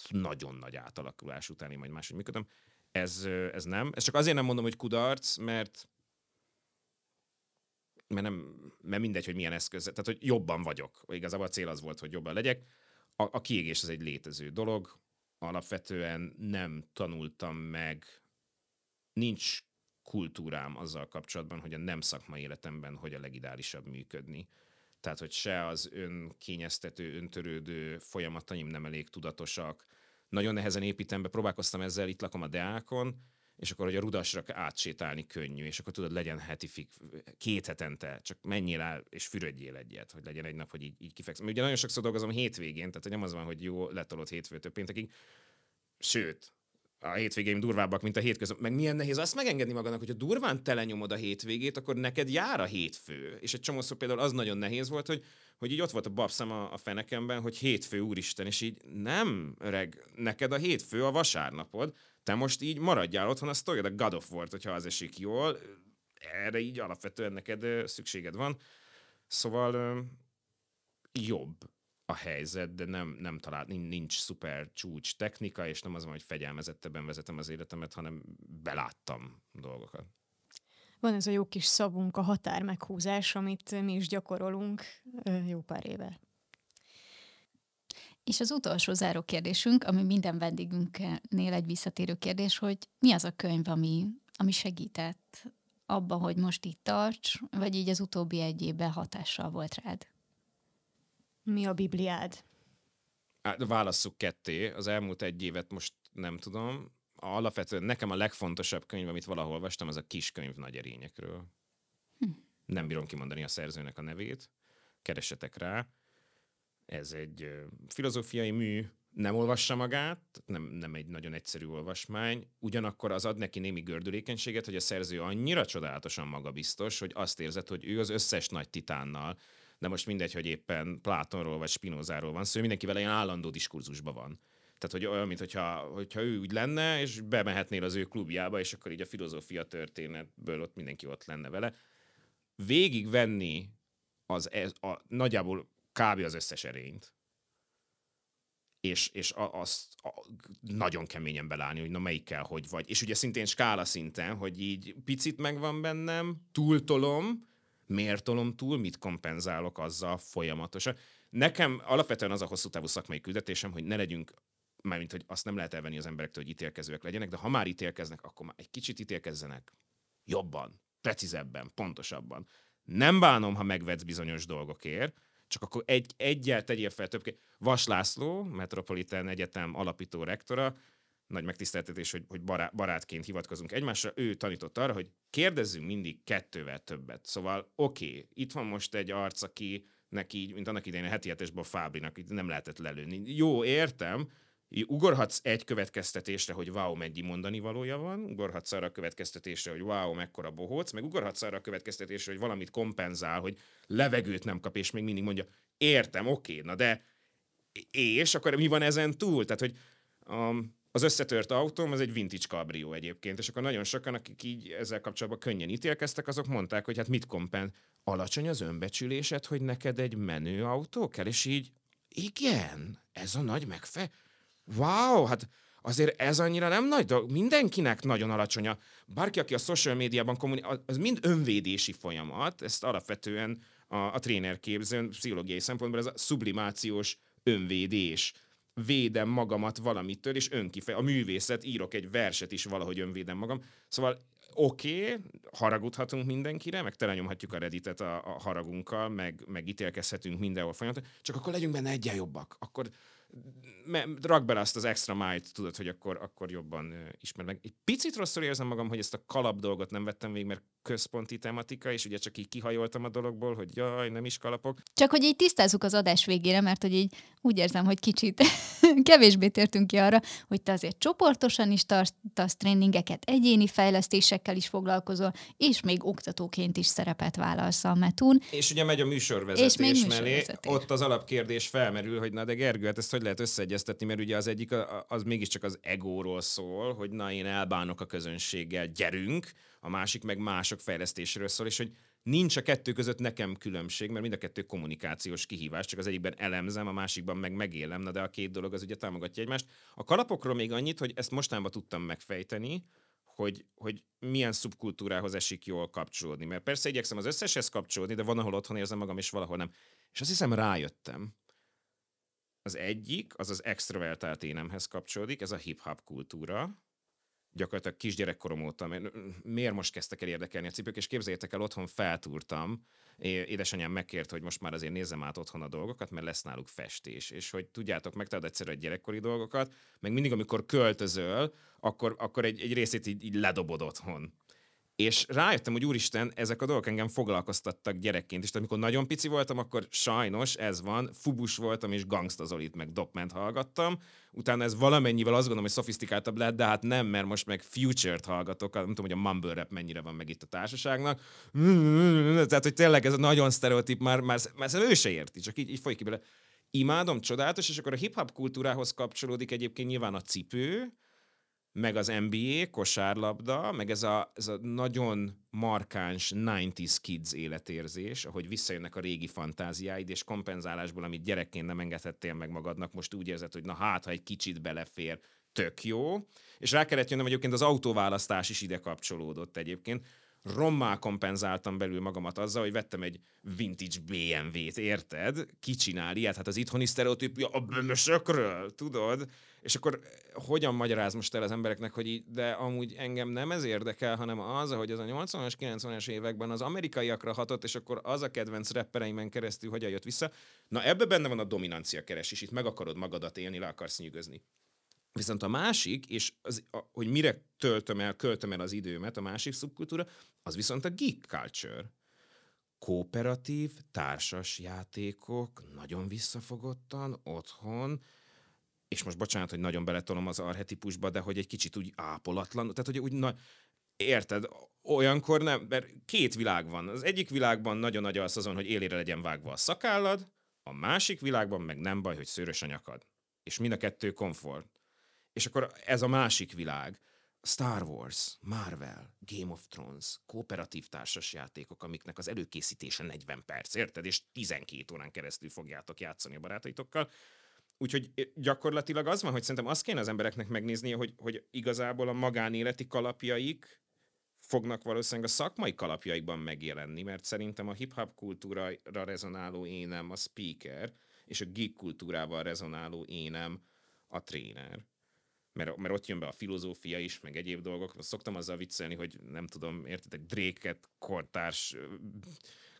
nagyon nagy átalakulás után én majd máshogy működöm. Ez, ez nem. Ez csak azért nem mondom, hogy kudarc, mert mert, nem, mert mindegy, hogy milyen eszköz, tehát hogy jobban vagyok. Igazából a cél az volt, hogy jobban legyek. A, a kiégés az egy létező dolog. Alapvetően nem tanultam meg, nincs kultúrám azzal kapcsolatban, hogy a nem szakmai életemben hogy a legideálisabb működni. Tehát, hogy se az önkényeztető, öntörődő folyamataim nem elég tudatosak. Nagyon nehezen építem be, próbálkoztam ezzel, itt lakom a Deákon, és akkor, hogy a rudasra átsétálni könnyű, és akkor tudod, legyen heti fik, két hetente, csak menjél el, és fürödjél egyet, hogy legyen egy nap, hogy így, így kifekszem. Ugye nagyon sokszor dolgozom hétvégén, tehát nem az van, hogy jó, letolod hétfőtől péntekig, sőt, a hétvégéim durvábbak, mint a hétköznap. Meg milyen nehéz azt megengedni magadnak, hogy a durván telenyomod a hétvégét, akkor neked jár a hétfő. És egy csomószor például az nagyon nehéz volt, hogy, hogy így ott volt a babszem a, a fenekemben, hogy hétfő, úristen, és így nem, öreg, neked a hétfő a vasárnapod, te most így maradjál otthon, azt toljad a God of War-t, hogyha az esik jól, erre így alapvetően neked szükséged van. Szóval jobb a helyzet, de nem, nem talált, nincs szuper csúcs technika, és nem az van, hogy fegyelmezettebben vezetem az életemet, hanem beláttam dolgokat. Van ez a jó kis szavunk, a határ meghúzás, amit mi is gyakorolunk jó pár éve. És az utolsó záró kérdésünk, ami minden vendégünknél egy visszatérő kérdés, hogy mi az a könyv, ami, ami segített abba, hogy most itt tarts, vagy így az utóbbi egy évben hatással volt rád? Mi a Bibliád? Hát, válasszuk ketté. Az elmúlt egy évet most nem tudom. Alapvetően nekem a legfontosabb könyv, amit valahol olvastam, az a kiskönyv nagy erényekről. Hm. Nem bírom kimondani a szerzőnek a nevét. Keresetek rá. Ez egy filozófiai mű, nem olvassa magát, nem, nem egy nagyon egyszerű olvasmány, ugyanakkor az ad neki némi gördülékenységet, hogy a szerző annyira csodálatosan magabiztos, hogy azt érzed, hogy ő az összes nagy titánnal, de most mindegy, hogy éppen Plátonról vagy Spinozáról van szó, szóval mindenkivel ilyen állandó diskurzusban van. Tehát, hogy olyan, mintha hogyha ő úgy lenne, és bemehetnél az ő klubjába, és akkor így a filozófia történetből ott mindenki ott lenne vele. Végig venni az, ez, a, nagyjából kb. az összes erényt, és, és azt nagyon keményen belállni, hogy na melyikkel hogy vagy. És ugye szintén skála szinten, hogy így picit megvan bennem, túltolom, miért tolom túl, mit kompenzálok azzal folyamatosan. Nekem alapvetően az a hosszú távú szakmai küldetésem, hogy ne legyünk mármint, hogy azt nem lehet elvenni az emberektől, hogy ítélkezőek legyenek, de ha már ítélkeznek, akkor már egy kicsit ítélkezzenek jobban, precízebben, pontosabban. Nem bánom, ha megvetsz bizonyos dolgokért, csak akkor egy, egyel tegyél fel több. Vas László, Metropolitan Egyetem alapító rektora, nagy megtiszteltetés, hogy, hogy bará, barátként hivatkozunk egymásra, ő tanított arra, hogy kérdezzünk mindig kettővel többet. Szóval oké, okay, itt van most egy arc, aki neki, mint annak idején a heti hetesben a Fábrinak így nem lehetett lelőni. Jó, értem, ugorhatsz egy következtetésre, hogy wow, mennyi mondani valója van, ugorhatsz arra a következtetésre, hogy wow, mekkora bohóc, meg ugorhatsz arra a következtetésre, hogy valamit kompenzál, hogy levegőt nem kap, és még mindig mondja, értem, oké, na de és akkor mi van ezen túl? Tehát, hogy um, az összetört autóm, az egy vintage cabrio egyébként, és akkor nagyon sokan, akik így ezzel kapcsolatban könnyen ítélkeztek, azok mondták, hogy hát mit kompen, alacsony az önbecsülésed, hogy neked egy menő autó kell, és így igen, ez a nagy megfe wow, hát azért ez annyira nem nagy dolog. Mindenkinek nagyon alacsony a... Bárki, aki a social médiában kommunikál, az mind önvédési folyamat, ezt alapvetően a, a trénerképzőn pszichológiai szempontból ez a sublimációs önvédés. Védem magamat valamitől, és önkife. A művészet, írok egy verset is, valahogy önvédem magam. Szóval oké, okay, haragudhatunk mindenkire, meg telenyomhatjuk a redditet a, a haragunkkal, meg, meg ítélkezhetünk mindenhol folyamatosan, csak akkor legyünk benne egyen jobbak. Akkor, rak bele azt az extra májt, tudod, hogy akkor, akkor jobban uh, ismer meg. Egy picit rosszul érzem magam, hogy ezt a kalap dolgot nem vettem végig, mert központi tematika, és ugye csak így kihajoltam a dologból, hogy jaj, nem is kalapok. Csak hogy így tisztázzuk az adás végére, mert hogy így úgy érzem, hogy kicsit kevésbé tértünk ki arra, hogy te azért csoportosan is tartasz tréningeket, egyéni fejlesztésekkel is foglalkozol, és még oktatóként is szerepet vállalsz a Metún. És ugye megy a műsorvezetés és még mellé, ott az alapkérdés felmerül, hogy na de Gergő, hát ezt hogy lehet összeegyeztetni, mert ugye az egyik az mégiscsak az egóról szól, hogy na én elbánok a közönséggel, gyerünk, a másik meg mások fejlesztésről szól, és hogy nincs a kettő között nekem különbség, mert mind a kettő kommunikációs kihívás, csak az egyikben elemzem, a másikban meg megélem, na de a két dolog az ugye támogatja egymást. A kalapokról még annyit, hogy ezt mostanában tudtam megfejteni, hogy, hogy milyen szubkultúrához esik jól kapcsolódni. Mert persze igyekszem az összeshez kapcsolódni, de van, ahol otthon érzem magam, és valahol nem. És azt hiszem rájöttem. Az egyik, az az extrovertált énemhez kapcsolódik, ez a hip-hop kultúra, gyakorlatilag kisgyerekkorom óta, miért most kezdtek el érdekelni a cipők, és képzeljétek el, otthon feltúrtam, édesanyám megkért, hogy most már azért nézzem át otthon a dolgokat, mert lesz náluk festés, és hogy tudjátok, megtalad egyszer egy gyerekkori dolgokat, meg mindig, amikor költözöl, akkor, akkor egy, egy részét így, így ledobod otthon. És rájöttem, hogy úristen, ezek a dolgok engem foglalkoztattak gyerekként. Tehát amikor nagyon pici voltam, akkor sajnos ez van, fubus voltam, és Gangsta Zolit meg Dopment hallgattam. Utána ez valamennyivel azt gondolom, hogy szofisztikáltabb lett, de hát nem, mert most meg Future-t hallgatok. Nem tudom, hogy a mumble rap mennyire van meg itt a társaságnak. Tehát, hogy tényleg ez a nagyon sztereotíp, már, már, már, már ő se érti, csak így, így folyik ki bele. Imádom, csodálatos, és akkor a hip-hop kultúrához kapcsolódik egyébként nyilván a cipő, meg az NBA, kosárlabda, meg ez a, ez a nagyon markáns 90s kids életérzés, ahogy visszajönnek a régi fantáziáid, és kompenzálásból, amit gyerekként nem engedhettél meg magadnak, most úgy érzed, hogy na hát, ha egy kicsit belefér, tök jó. És rá kellett jönnöm, egyébként az autóválasztás is ide kapcsolódott egyébként. Rommá kompenzáltam belül magamat azzal, hogy vettem egy vintage BMW-t, érted? Ki csinál ilyet? Hát az itthoni sztereotípia a bömösökről, tudod? És akkor hogyan magyaráz most el az embereknek, hogy így, de amúgy engem nem ez érdekel, hanem az, hogy az a 80-as, 90-es években az amerikaiakra hatott, és akkor az a kedvenc rappereimen keresztül hogyan jött vissza. Na ebbe benne van a dominancia keresés, itt meg akarod magadat élni, le akarsz nyűgözni. Viszont a másik, és az, a, hogy mire töltöm el, költöm el az időmet, a másik szubkultúra, az viszont a geek culture. Kooperatív, társas játékok, nagyon visszafogottan, otthon, és most bocsánat, hogy nagyon beletolom az arhetipusba, de hogy egy kicsit úgy ápolatlan, tehát hogy úgy na, érted, olyankor nem, mert két világ van. Az egyik világban nagyon nagy az azon, hogy élére legyen vágva a szakállad, a másik világban meg nem baj, hogy szőrös a nyakad. És mind a kettő komfort. És akkor ez a másik világ. Star Wars, Marvel, Game of Thrones, kooperatív társasjátékok, amiknek az előkészítése 40 perc, érted? És 12 órán keresztül fogjátok játszani a barátaitokkal. Úgyhogy gyakorlatilag az van, hogy szerintem azt kéne az embereknek megnéznie, hogy, hogy igazából a magánéleti kalapjaik fognak valószínűleg a szakmai kalapjaikban megjelenni, mert szerintem a hip-hop kultúrára rezonáló énem a speaker, és a geek kultúrával rezonáló énem a tréner. Mert, mert ott jön be a filozófia is, meg egyéb dolgok. Szoktam azzal viccelni, hogy nem tudom, értitek, Dréket kortárs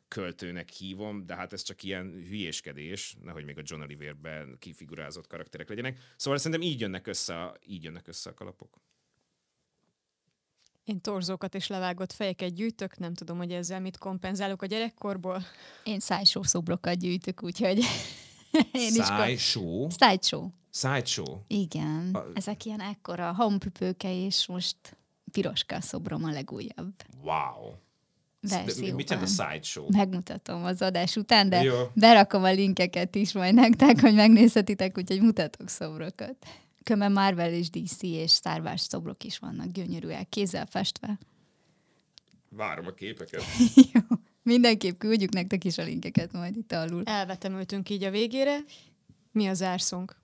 költőnek hívom, de hát ez csak ilyen hülyéskedés, nehogy még a John Oliverben kifigurázott karakterek legyenek. Szóval szerintem így jönnek össze, így jönnek össze a kalapok. Én torzókat és levágott fejeket gyűjtök, nem tudom, hogy ezzel mit kompenzálok a gyerekkorból. Én szájsó szobrokat gyűjtök, úgyhogy Szájsó? Szájsó. Sideshow? Igen. A... Ezek ilyen ekkora hampüpőke, és most piroska szobrom a legújabb. Wow verzióban. Mit jelent a sideshow? Megmutatom az adás után, de Jó. berakom a linkeket is majd nektek, hogy megnézhetitek, úgyhogy mutatok szobrokat. Kömmel Marvel és DC és Star Wars szobrok is vannak gyönyörűek, kézzel festve. Várom a képeket. Jó. Mindenképp küldjük nektek is a linkeket majd itt alul. Elvetemültünk így a végére. Mi az zárszónk?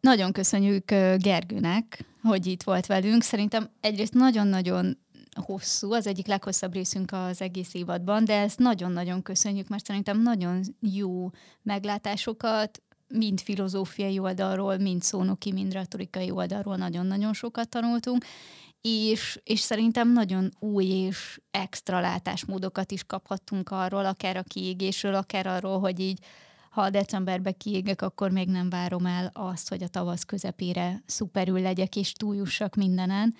Nagyon köszönjük Gergőnek, hogy itt volt velünk. Szerintem egyrészt nagyon-nagyon hosszú, az egyik leghosszabb részünk az egész évadban, de ezt nagyon-nagyon köszönjük, mert szerintem nagyon jó meglátásokat, mind filozófiai oldalról, mind szónoki, mind retorikai oldalról nagyon-nagyon sokat tanultunk, és, és szerintem nagyon új és extra látásmódokat is kaphattunk arról, akár a kiégésről, akár arról, hogy így ha decemberben kiégek, akkor még nem várom el azt, hogy a tavasz közepére szuperül legyek és túljussak mindenen.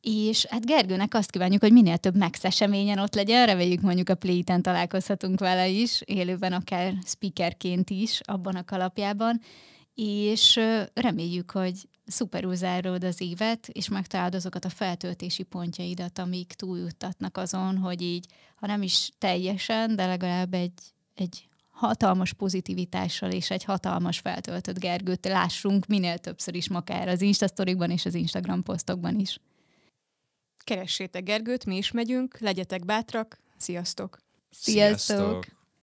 És hát Gergőnek azt kívánjuk, hogy minél több eseményen ott legyen, reméljük mondjuk a Play-ten találkozhatunk vele is, élőben akár speakerként is, abban a kalapjában, és reméljük, hogy szuperül zárod az évet, és megtalálod azokat a feltöltési pontjaidat, amik túljuttatnak azon, hogy így, ha nem is teljesen, de legalább egy, egy hatalmas pozitivitással és egy hatalmas feltöltött Gergőt lássunk minél többször is, akár az Insta és az Instagram posztokban is. Keressétek Gergőt, mi is megyünk, legyetek bátrak, sziasztok! Sziasztok! sziasztok.